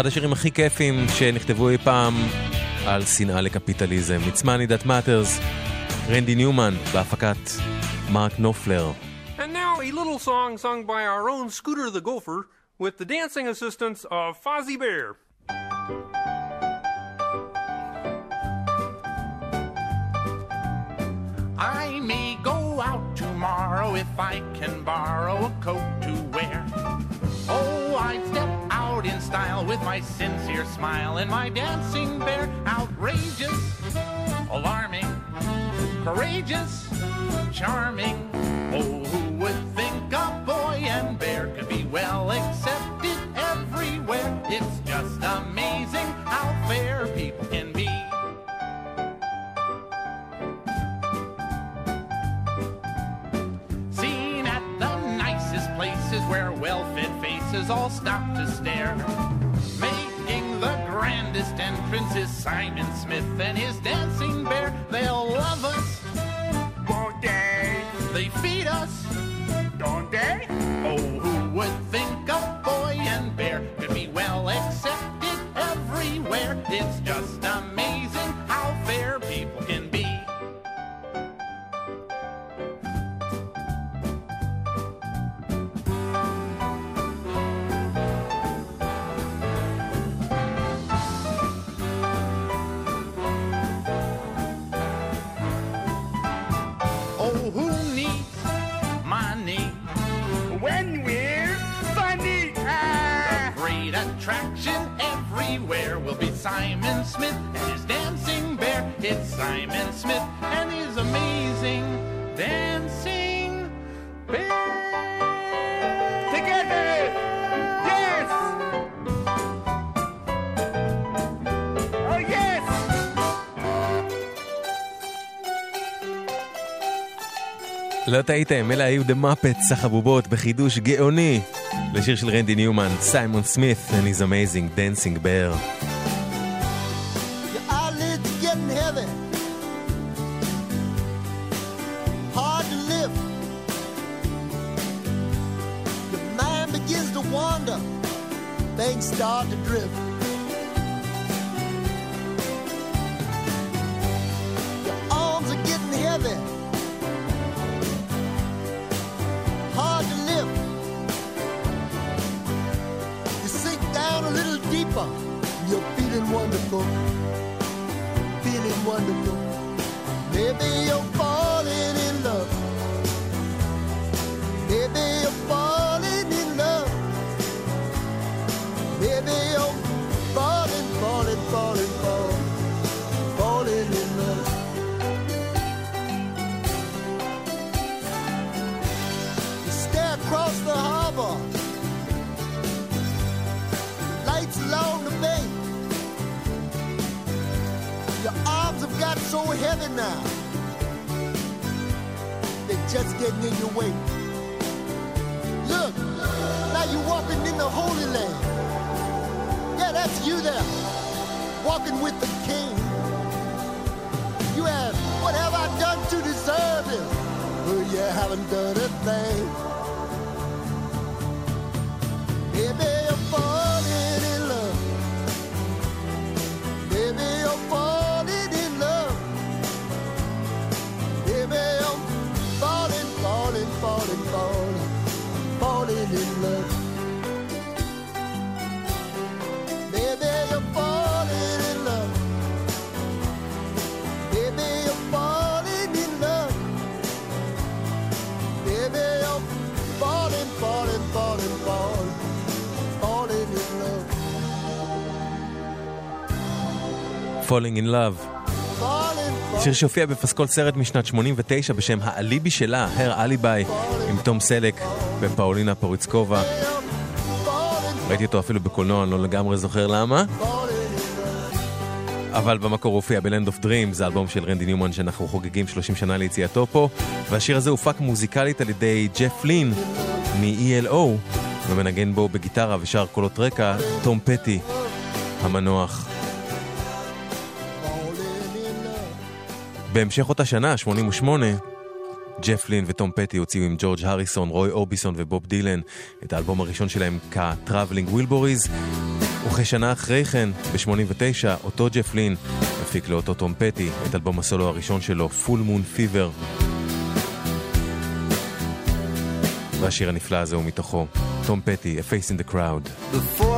אחד השירים הכי כיפים שנכתבו אי פעם על שנאה לקפיטליזם. It's Money That Matters, רנדי ניומן, בהפקת מרק נופלר. And now a little song sung by our own Scooter the Gopher with the dancing assistance of Fozzie Bear. I may go out tomorrow if I can borrow a coat to wear. style with my sincere smile and my dancing bear. Outrageous, alarming, courageous, charming. Oh, faces all stop to stare, making the grandest entrance is Simon Smith and his dancing bear. They'll love us, won't they? They feed us, don't they? Simon Smith and his dancing bear. It's Simon Smith and his amazing dancing bear. Together, yes. Oh yes. לא טעיתם, אלה היו The Muppets, החבובות, בחידוש גאוני לשיר של רנדי ניומן, סיימון סמית, and his amazing dancing bear. Falling in Love. שיר שהופיע בפסקול סרט משנת 89 בשם האליבי שלה, Her Alibi, עם תום סלק ופאולינה פוריצקובה. ראיתי אותו אפילו בקולנוע, אני לא לגמרי זוכר למה. אבל במקור הופיע ב-Land of Dreams, זה אלבום של רנדי ניומן שאנחנו חוגגים 30 שנה ליציאתו פה, והשיר הזה הופק מוזיקלית על ידי ג'ף לין מ-ELO, ומנגן בו בגיטרה ושר קולות רקע, תום פטי, המנוח. בהמשך אותה שנה, 88, ג'ף לין וטום פטי הוציאו עם ג'ורג' הריסון, רוי אורביסון ובוב דילן את האלבום הראשון שלהם כ-Traveling Wilburys וכשנה אחרי כן, ב-89, אותו ג'ף לין הפיק לאותו טום פטי את אלבום הסולו הראשון שלו, Full Moon Fever. והשיר הנפלא הזה הוא מתוכו, טום פטי, A Face in the Crowd. Before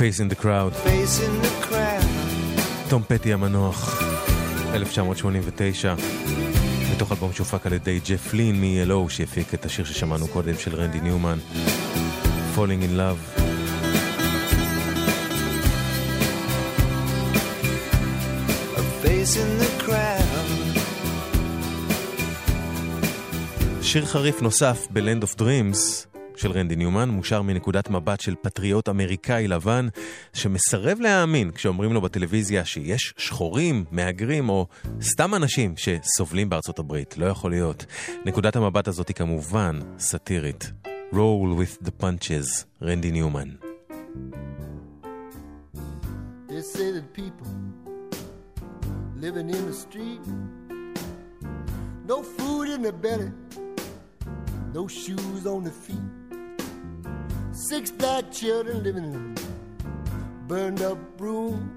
Face in the Crowd, תום פטי המנוח, 1989, מתוך אלבום שהופק על ידי ג'ף לין מ-ELO שהפיק את השיר ששמענו קודם של רנדי ניומן, Falling in Love. שיר חריף נוסף ב-Land of Dreams של רנדי ניומן מושר מנקודת מבט של פטריוט אמריקאי לבן שמסרב להאמין כשאומרים לו בטלוויזיה שיש שחורים, מהגרים או סתם אנשים שסובלים בארצות הברית. לא יכול להיות. נקודת המבט הזאת היא כמובן סאטירית. Roll with the punches, רנדי ניומן. The no shoes on their feet. Six black children living in a burned up room,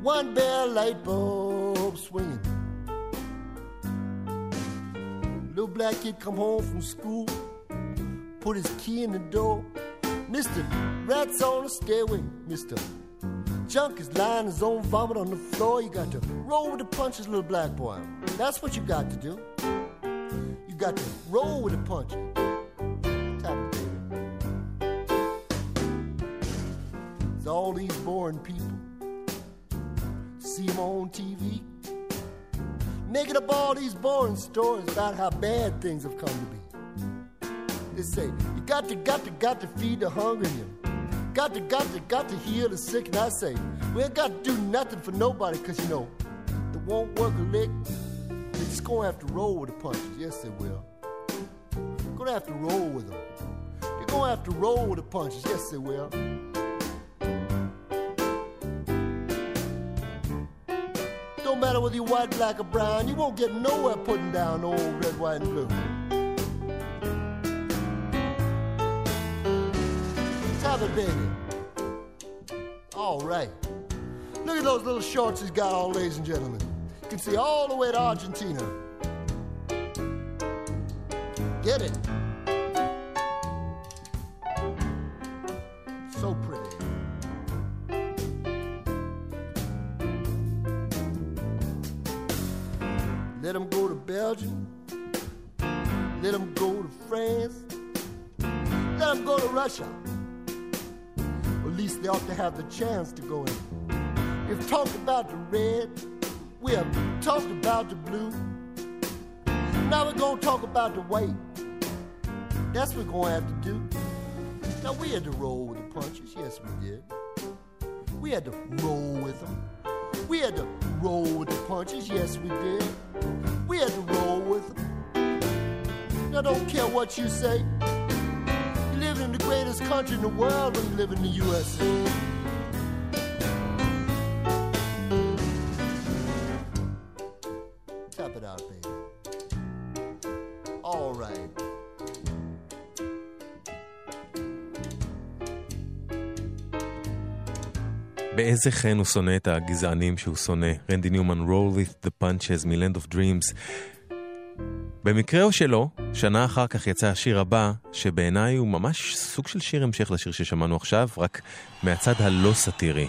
one bare light bulb swinging. Little black kid come home from school, put his key in the door. Mister, rats on the stairway, mister. Junk is lying his own vomit on the floor. You got to roll with the punches, little black boy. That's what you got to do. You got to roll with the punches. All these boring people. See them on TV. Making up all these boring stories about how bad things have come to be. They say, you got to, got to, got to feed the hungry. You got to, got to, got to heal the sick. And I say, we ain't got to do nothing for nobody because, you know, it won't work a lick. They just gonna have to roll with the punches. Yes, they will. Gonna have to roll with them. They're gonna have to roll with the punches. Yes, they will. Matter whether you're white, black, or brown, you won't get nowhere putting down old red, white, and blue. Tap it, baby. All right. Look at those little shorts he's got on, ladies and gentlemen. You can see all the way to Argentina. Get it. Belgium. Let him go to France. Let him go to Russia. At least they ought to have the chance to go in. We've talked about the red. We have talked about the blue. Now we're going to talk about the white. That's what we're going to have to do. Now we had to roll with the punches. Yes, we did. We had to roll with them. We had to roll with the punches, yes we did. We had to roll with them. Now don't care what you say. You live in the greatest country in the world when you live in the USA. באיזה חן הוא שונא את הגזענים שהוא שונא. רנדי ניומן, roll with the punches מ-Land of Dreams. במקרה או שלא, שנה אחר כך יצא השיר הבא, שבעיניי הוא ממש סוג של שיר המשך לשיר ששמענו עכשיו, רק מהצד הלא סאטירי.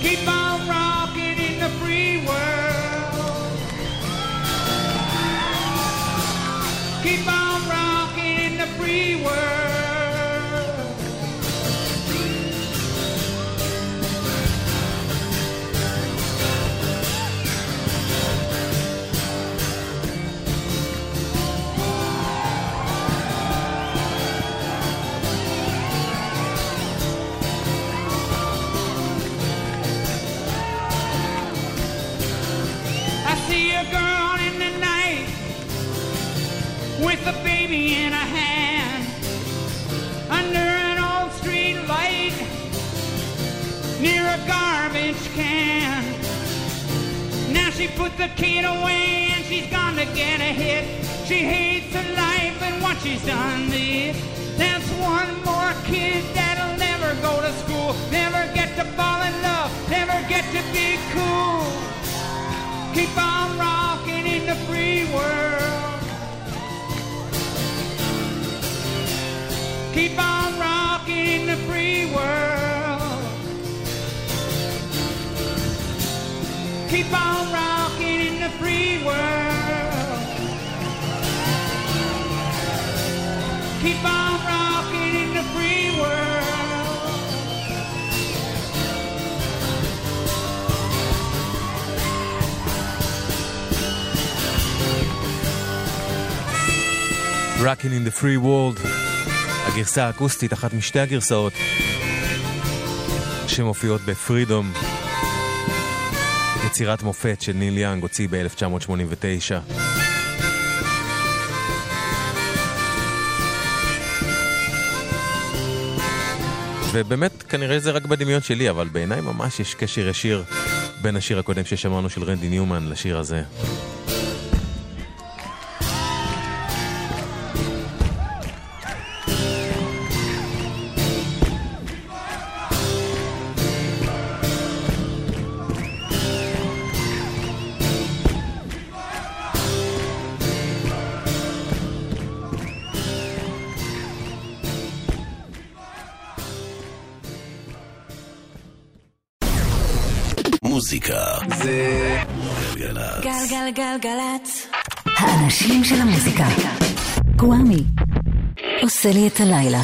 Keep on rocking in the free world. Keep on rocking in the free world. She put the kid away and she's gone to get a hit. She hates her life and what she's done to it. That's one more kid that'll never go to school, never get to fall in love, never get to be cool. Keep on rocking in the free world. Keep on rocking in the free world. Keep on rocking in the free world. Keep on rocking in the free world. Rockin' in the Free World, הגרסה האקוסטית, אחת משתי הגרסאות שמופיעות בפרידום, יצירת מופת של ניל יאנג הוציא ב-1989. ובאמת, כנראה זה רק בדמיון שלי, אבל בעיניי ממש יש קשר ישיר בין השיר הקודם ששמענו של רנדי ניומן לשיר הזה. עושה לי את הלילה.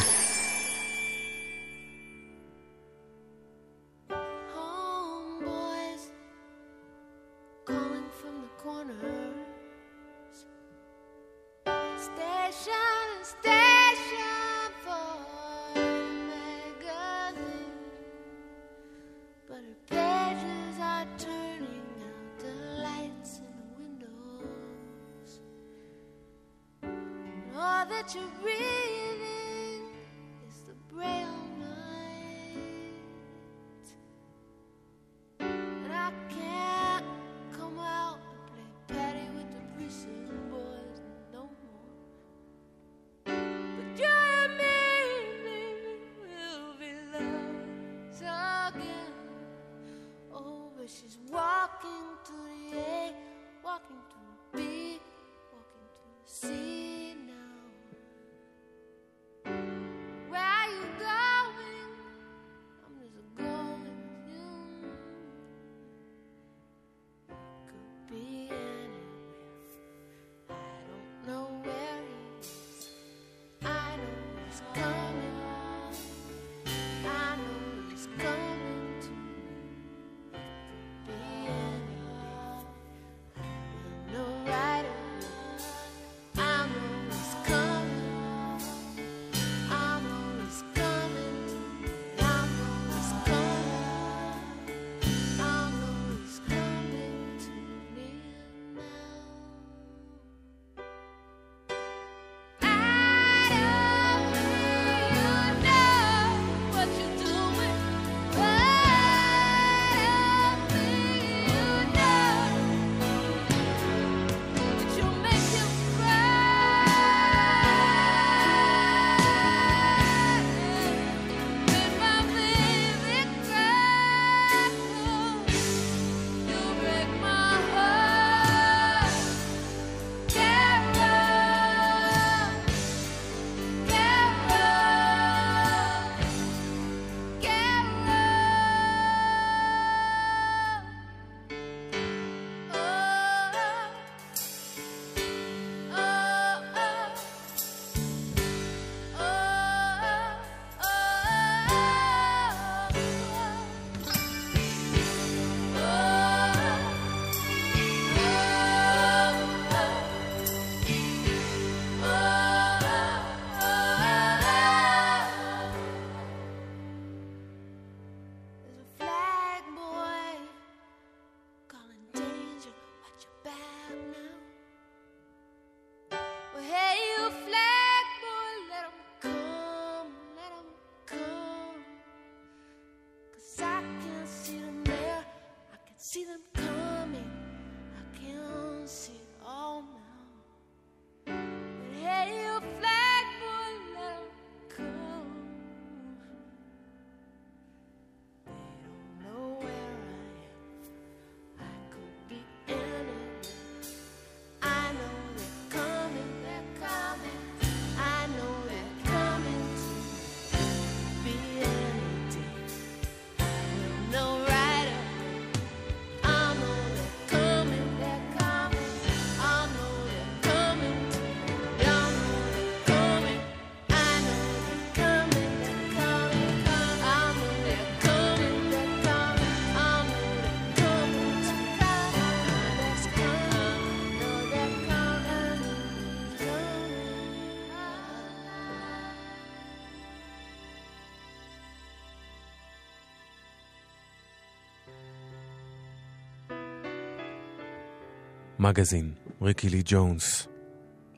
מגזין, ריקי לי ג'ונס.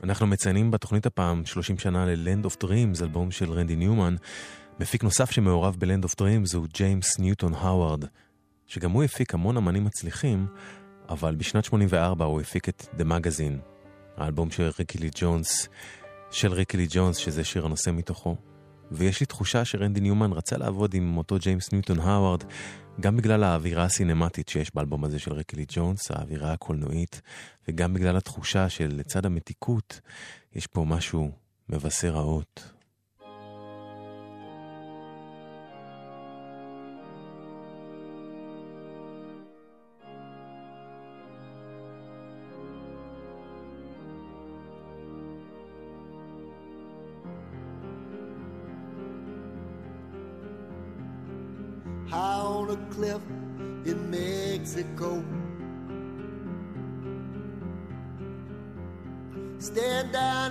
אנחנו מציינים בתוכנית הפעם 30 שנה ל-Land of Dreams, אלבום של רנדי ניומן. מפיק נוסף שמעורב ב-Land of Dreams הוא ג'יימס ניוטון האווארד, שגם הוא הפיק המון אמנים מצליחים, אבל בשנת 84 הוא הפיק את The Magazine, האלבום של ריקי לי ג'ונס, של ריקי לי ג'ונס, שזה שיר הנושא מתוכו. ויש לי תחושה שרנדי ניומן רצה לעבוד עם אותו ג'יימס ניוטון האווארד, גם בגלל האווירה הסינמטית שיש באלבום הזה של ריקי לי ג'ונס, האווירה הקולנועית, וגם בגלל התחושה של לצד המתיקות, יש פה משהו מבשר רעות.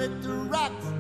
the rocks.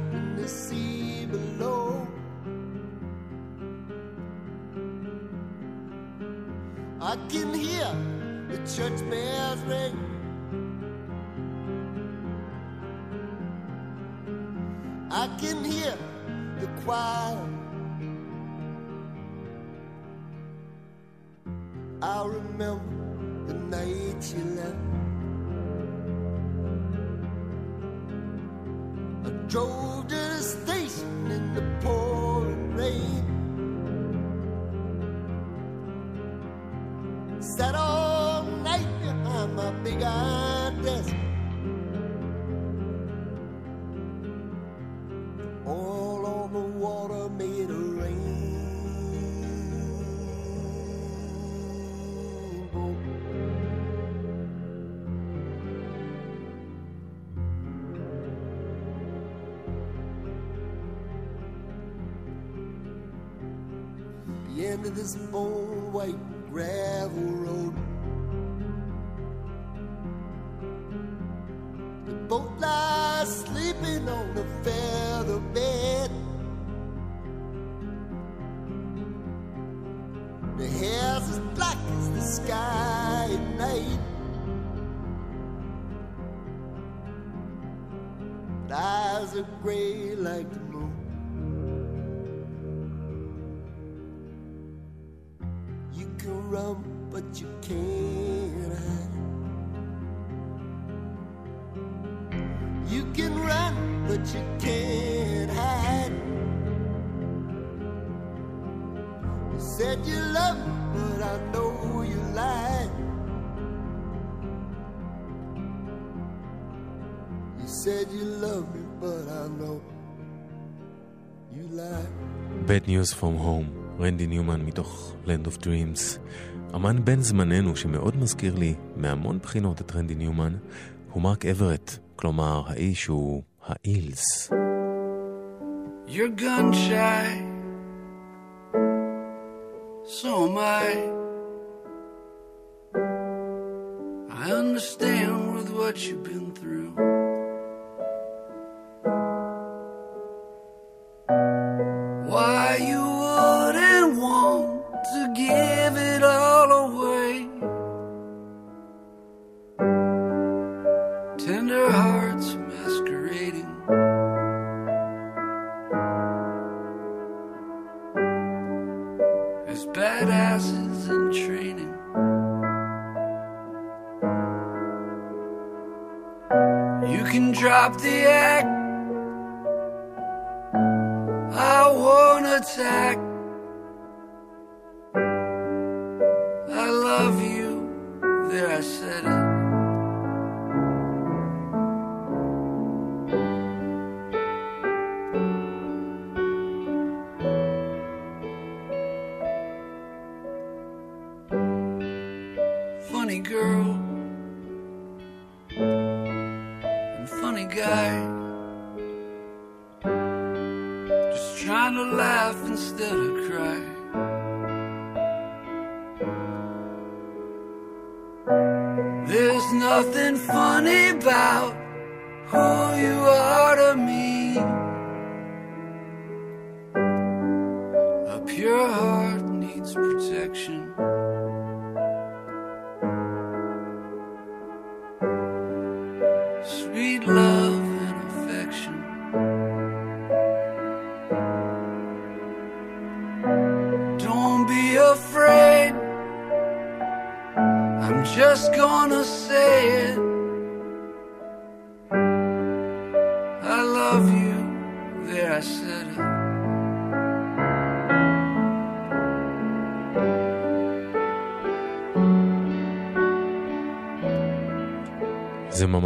Bad News From Home, רנדי ניומן מתוך Land of Dreams. אמן בן זמננו שמאוד מזכיר לי מהמון בחינות את רנדי ניומן, הוא מרק אברט, כלומר האיש הוא האילס. You're gun shy, so am I. I understand with what you've been through. Badasses in training. You can drop the act. I won't attack.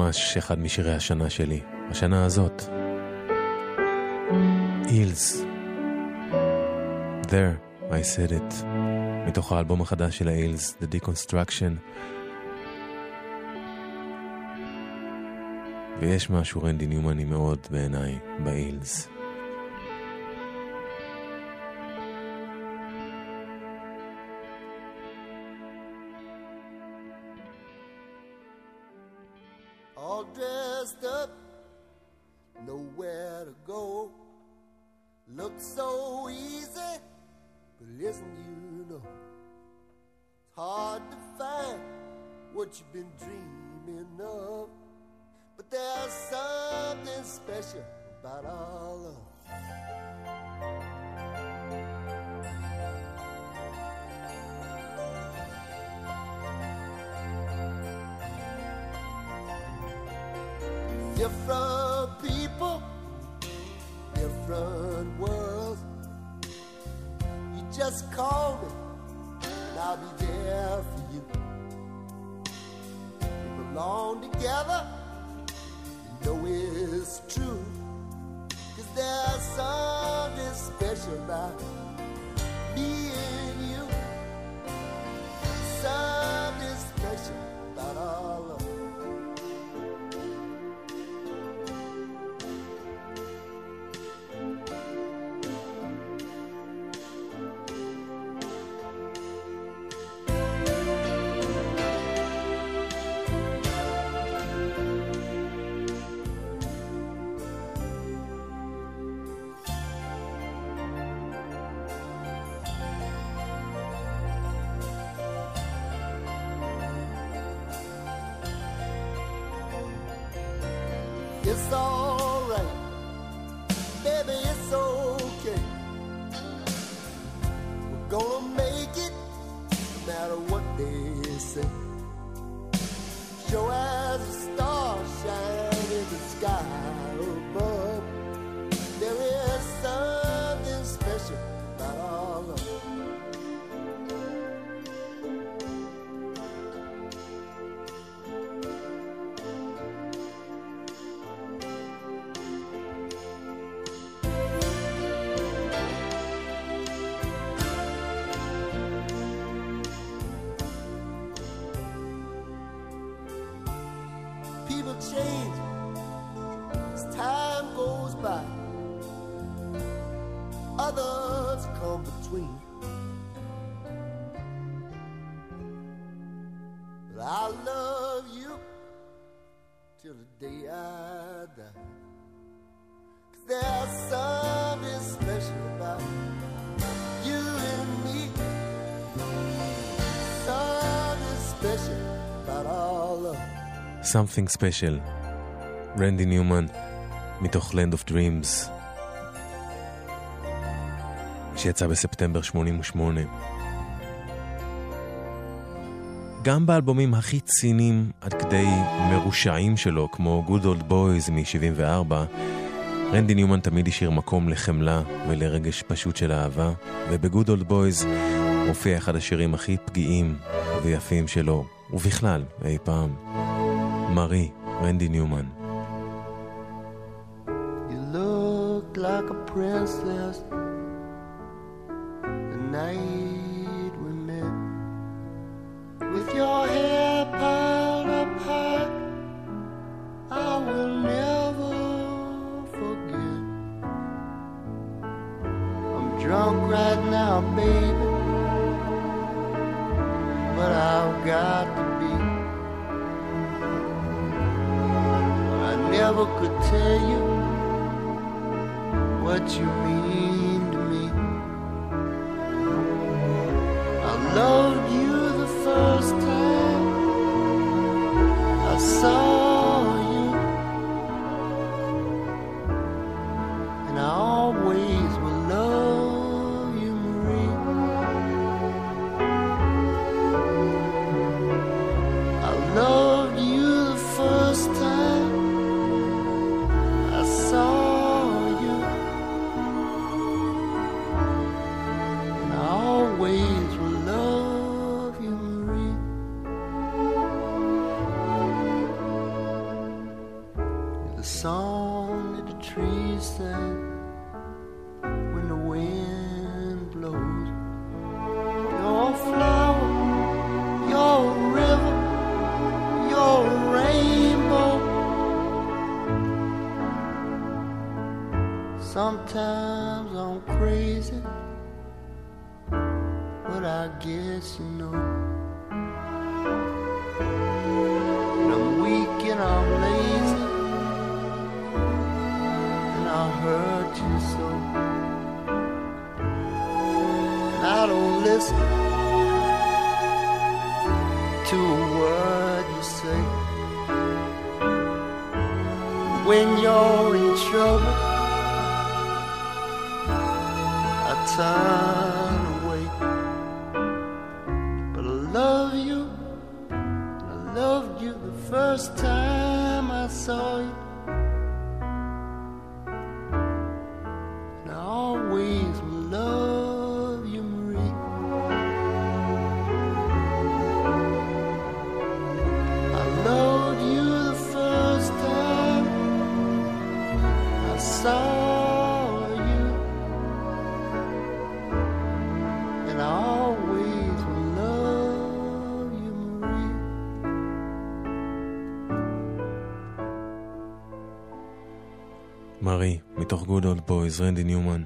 ממש אחד משירי השנה שלי, השנה הזאת. אילס. There, I said it. מתוך האלבום החדש של האילס, The Deconstruction. ויש משהו רנדי ניומני מאוד בעיניי באילס. It's alright, baby, it's okay. We're gonna make it, no matter what they say. Show as a star shine in the sky Something Special, רנדי ניומן, מתוך Land of Dreams, שיצא בספטמבר 88. גם באלבומים הכי ציניים עד כדי מרושעים שלו, כמו Good Old Boys מ-74, רנדי ניומן תמיד השאיר מקום לחמלה ולרגש פשוט של אהבה, וב-Good Old Boys מופיע אחד השירים הכי פגיעים ויפים שלו, ובכלל, אי פעם. מארי, רנדי ניומן. You looked like a princess the night we met. With your hair piled up high, I will never forget. I'm drunk right now, baby, but I've got never could tell you what you mean to me. I loved you the first time I saw When you're in trouble, I turn Boys, רנדי ניומן.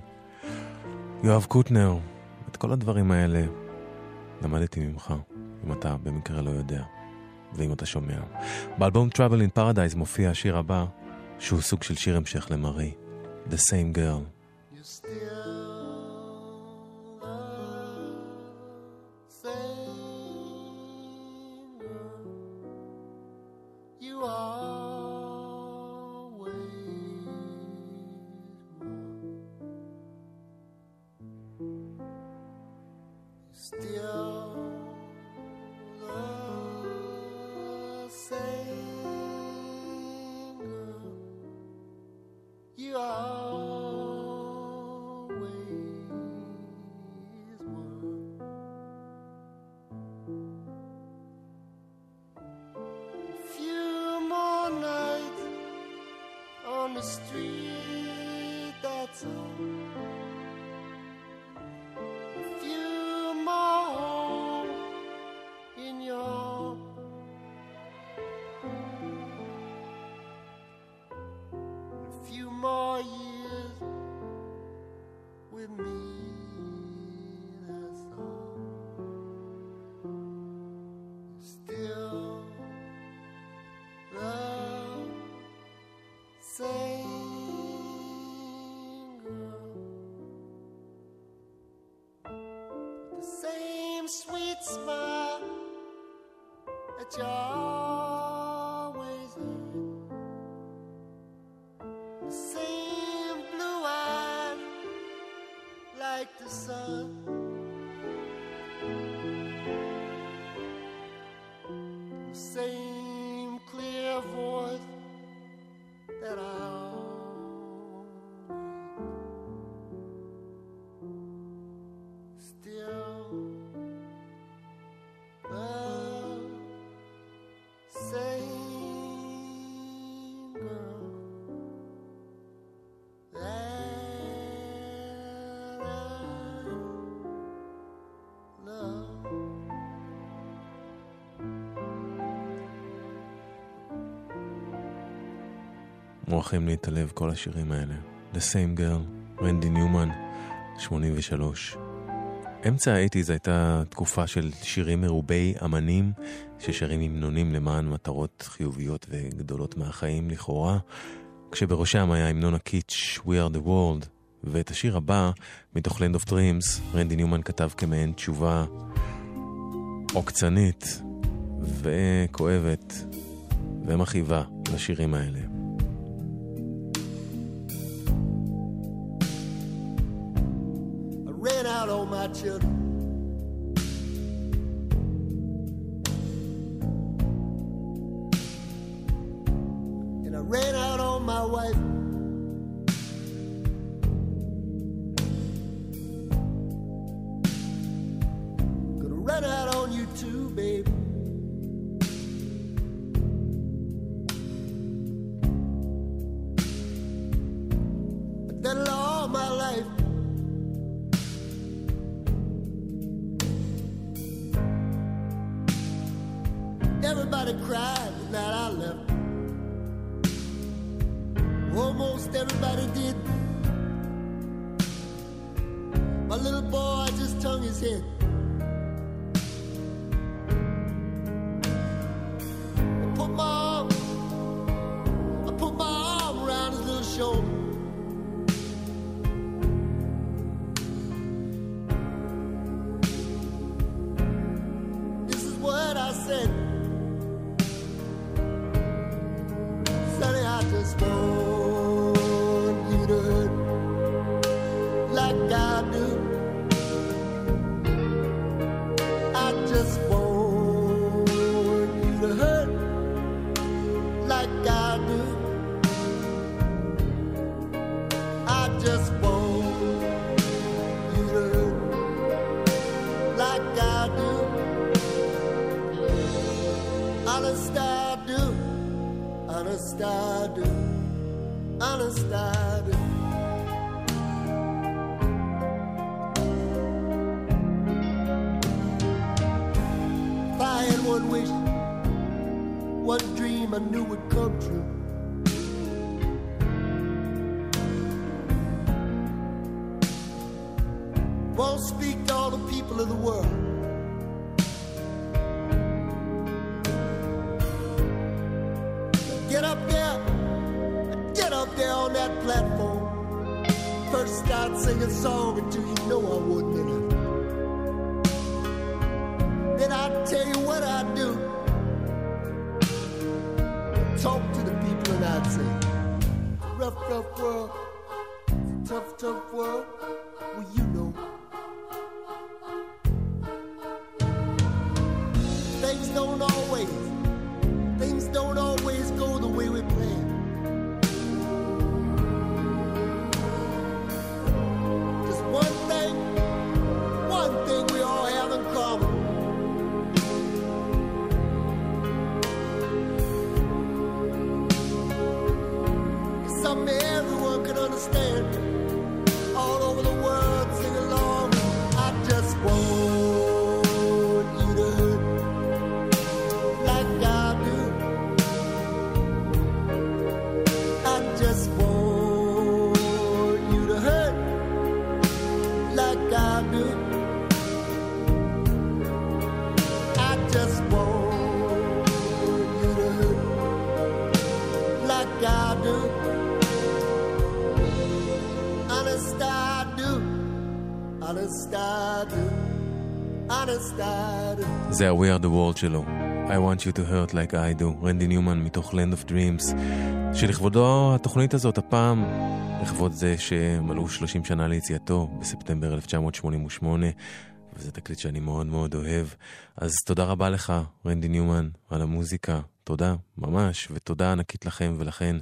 יואב קוטנר, את כל הדברים האלה למדתי ממך, אם אתה במקרה לא יודע, ואם אתה שומע. באלבום Travel in Paradise מופיע השיר הבא, שהוא סוג של שיר המשך למרי, The Same Girl. את הלב כל השירים האלה. The Same Girl, רנדי ניומן, 83. אמצע האייטיז הייתה תקופה של שירים מרובי אמנים ששרים המנונים למען מטרות חיוביות וגדולות מהחיים לכאורה, כשבראשם היה המנון הקיץ' We are the World, ואת השיר הבא, מתוך Land of Dreams, רנדי ניומן כתב כמעין תשובה עוקצנית וכואבת ומכאיבה לשירים האלה. should זה ה-We are the world שלו. I want you to hurt like I do, רנדי ניומן מתוך Land of Dreams, שלכבודו התוכנית הזאת הפעם, לכבוד זה שמלאו 30 שנה ליציאתו בספטמבר 1988, וזה תקליט שאני מאוד מאוד אוהב. אז תודה רבה לך, רנדי ניומן, על המוזיקה. תודה, ממש, ותודה ענקית לכם ולכן.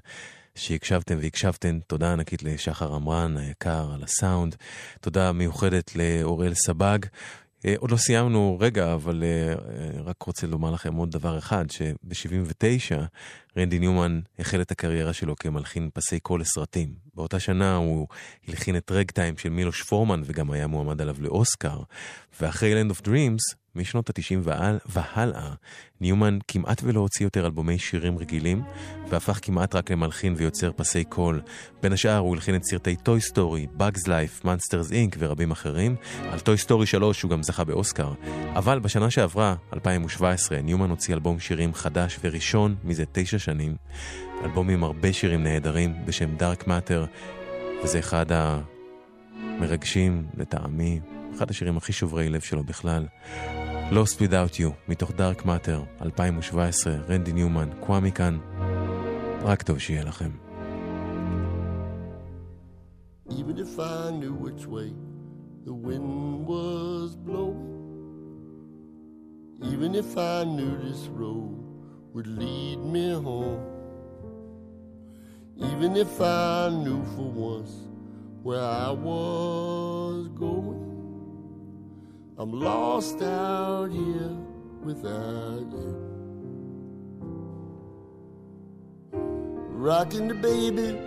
שהקשבתם והקשבתן, תודה ענקית לשחר עמרן היקר על הסאונד, תודה מיוחדת לאוראל סבג. אה, עוד לא סיימנו רגע, אבל אה, אה, רק רוצה לומר לכם עוד דבר אחד, שב-79 רנדי ניומן החל את הקריירה שלו כמלחין פסי קול לסרטים. באותה שנה הוא הלחין את Ragtime של מילוש פורמן וגם היה מועמד עליו לאוסקר. ואחרי Land of Dreams, משנות ה-90 והל... והלאה, ניומן כמעט ולא הוציא יותר אלבומי שירים רגילים, והפך כמעט רק למלחין ויוצר פסי קול. בין השאר הוא הלחין את סרטי Toy Story, Bugs Life, Monsters Inc. ורבים אחרים. על Toy Story 3 הוא גם זכה באוסקר. אבל בשנה שעברה, 2017, ניומן הוציא אלבום שירים חדש וראשון מזה תשע שנים. אלבום עם הרבה שירים נהדרים בשם Dark Matter, וזה אחד המרגשים לטעמי, אחד השירים הכי שוברי לב שלו בכלל. Lost Without You, מתוך Dark Matter, 2017, רנדי ניומן, קוואמי כאן. רק טוב שיהיה לכם. Even if I knew which way the wind was blowing, even if I knew this road would lead me home, even if I knew for once where I was going, I'm lost out here without you. Rocking the baby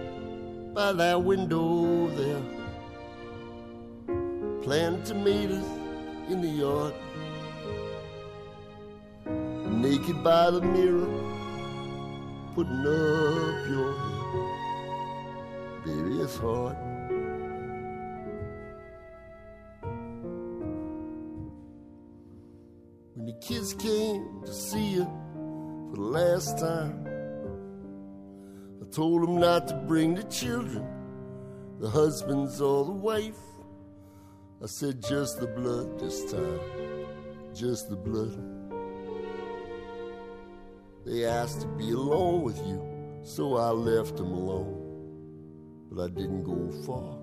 by that window there. Planting tomatoes in the yard. naked by the mirror, putting up your hair. Baby, it's hard. When the kids came to see you for the last time, I told them not to bring the children, the husbands or the wife. I said just the blood this time, just the blood. They asked to be alone with you, so I left them alone. But I didn't go far.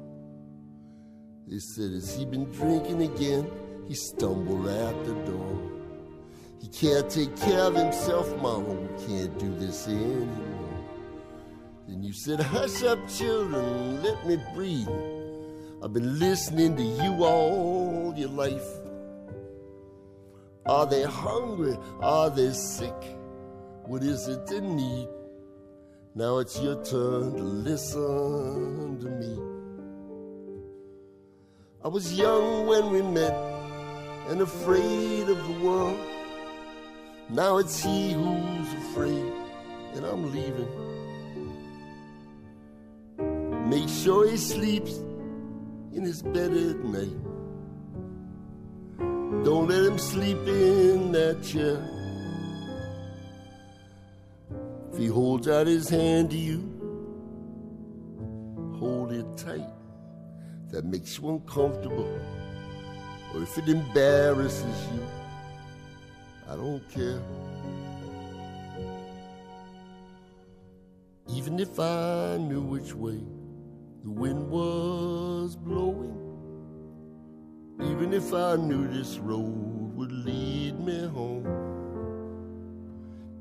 They said, Has he been drinking again? He stumbled out the door. He can't take care of himself, Mama. We can't do this anymore. Then you said, Hush up, children, let me breathe. I've been listening to you all your life. Are they hungry? Are they sick? What is it they need? Now it's your turn to listen to me. I was young when we met and afraid of the world. Now it's he who's afraid, and I'm leaving. Make sure he sleeps in his bed at night. Don't let him sleep in that chair. If he holds out his hand to you, hold it tight. That makes you uncomfortable, or if it embarrasses you, I don't care. Even if I knew which way the wind was blowing, even if I knew this road would lead me home,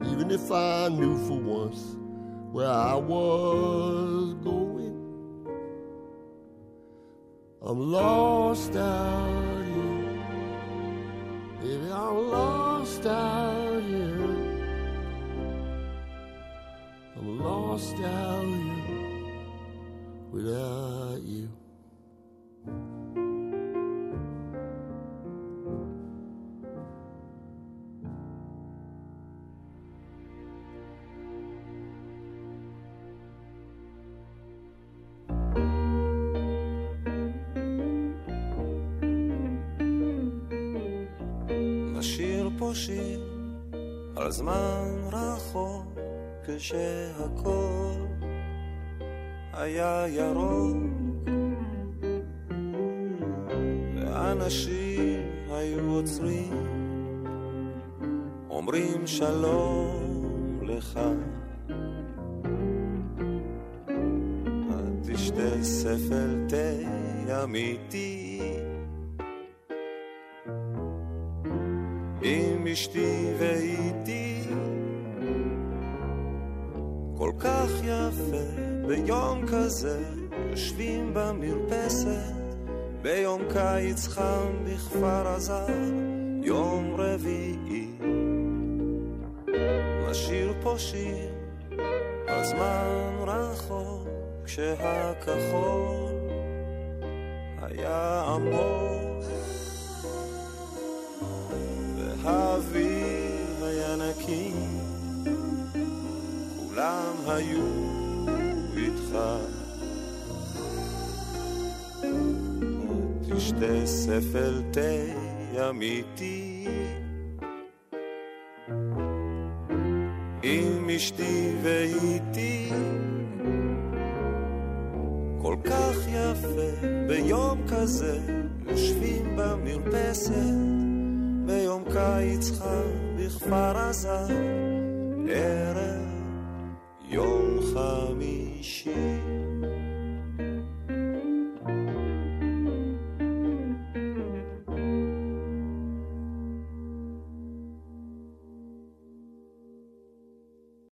even if I knew for once where I was going, I'm lost out here. Baby, I'm lost out here. I'm lost out here without you. כשהכל היה ירוק. ואנשים היו עוצרים אומרים שלום לך. תשתה ספל תה אמיתי כזה יושבים במרפסת ביום קיץ חם בכפר עזה יום רביעי. נשיר פה שיר על זמן רחוק כשהכחול היה עמוק. והאוויר היה נקי, כולם היו איתך. תשתה ספל תה אמיתי עם אשתי ואיתי כל כך יפה ביום כזה יושבים במרפסת ביום קיץ חם בכפר עזה, ערב יום חמישי.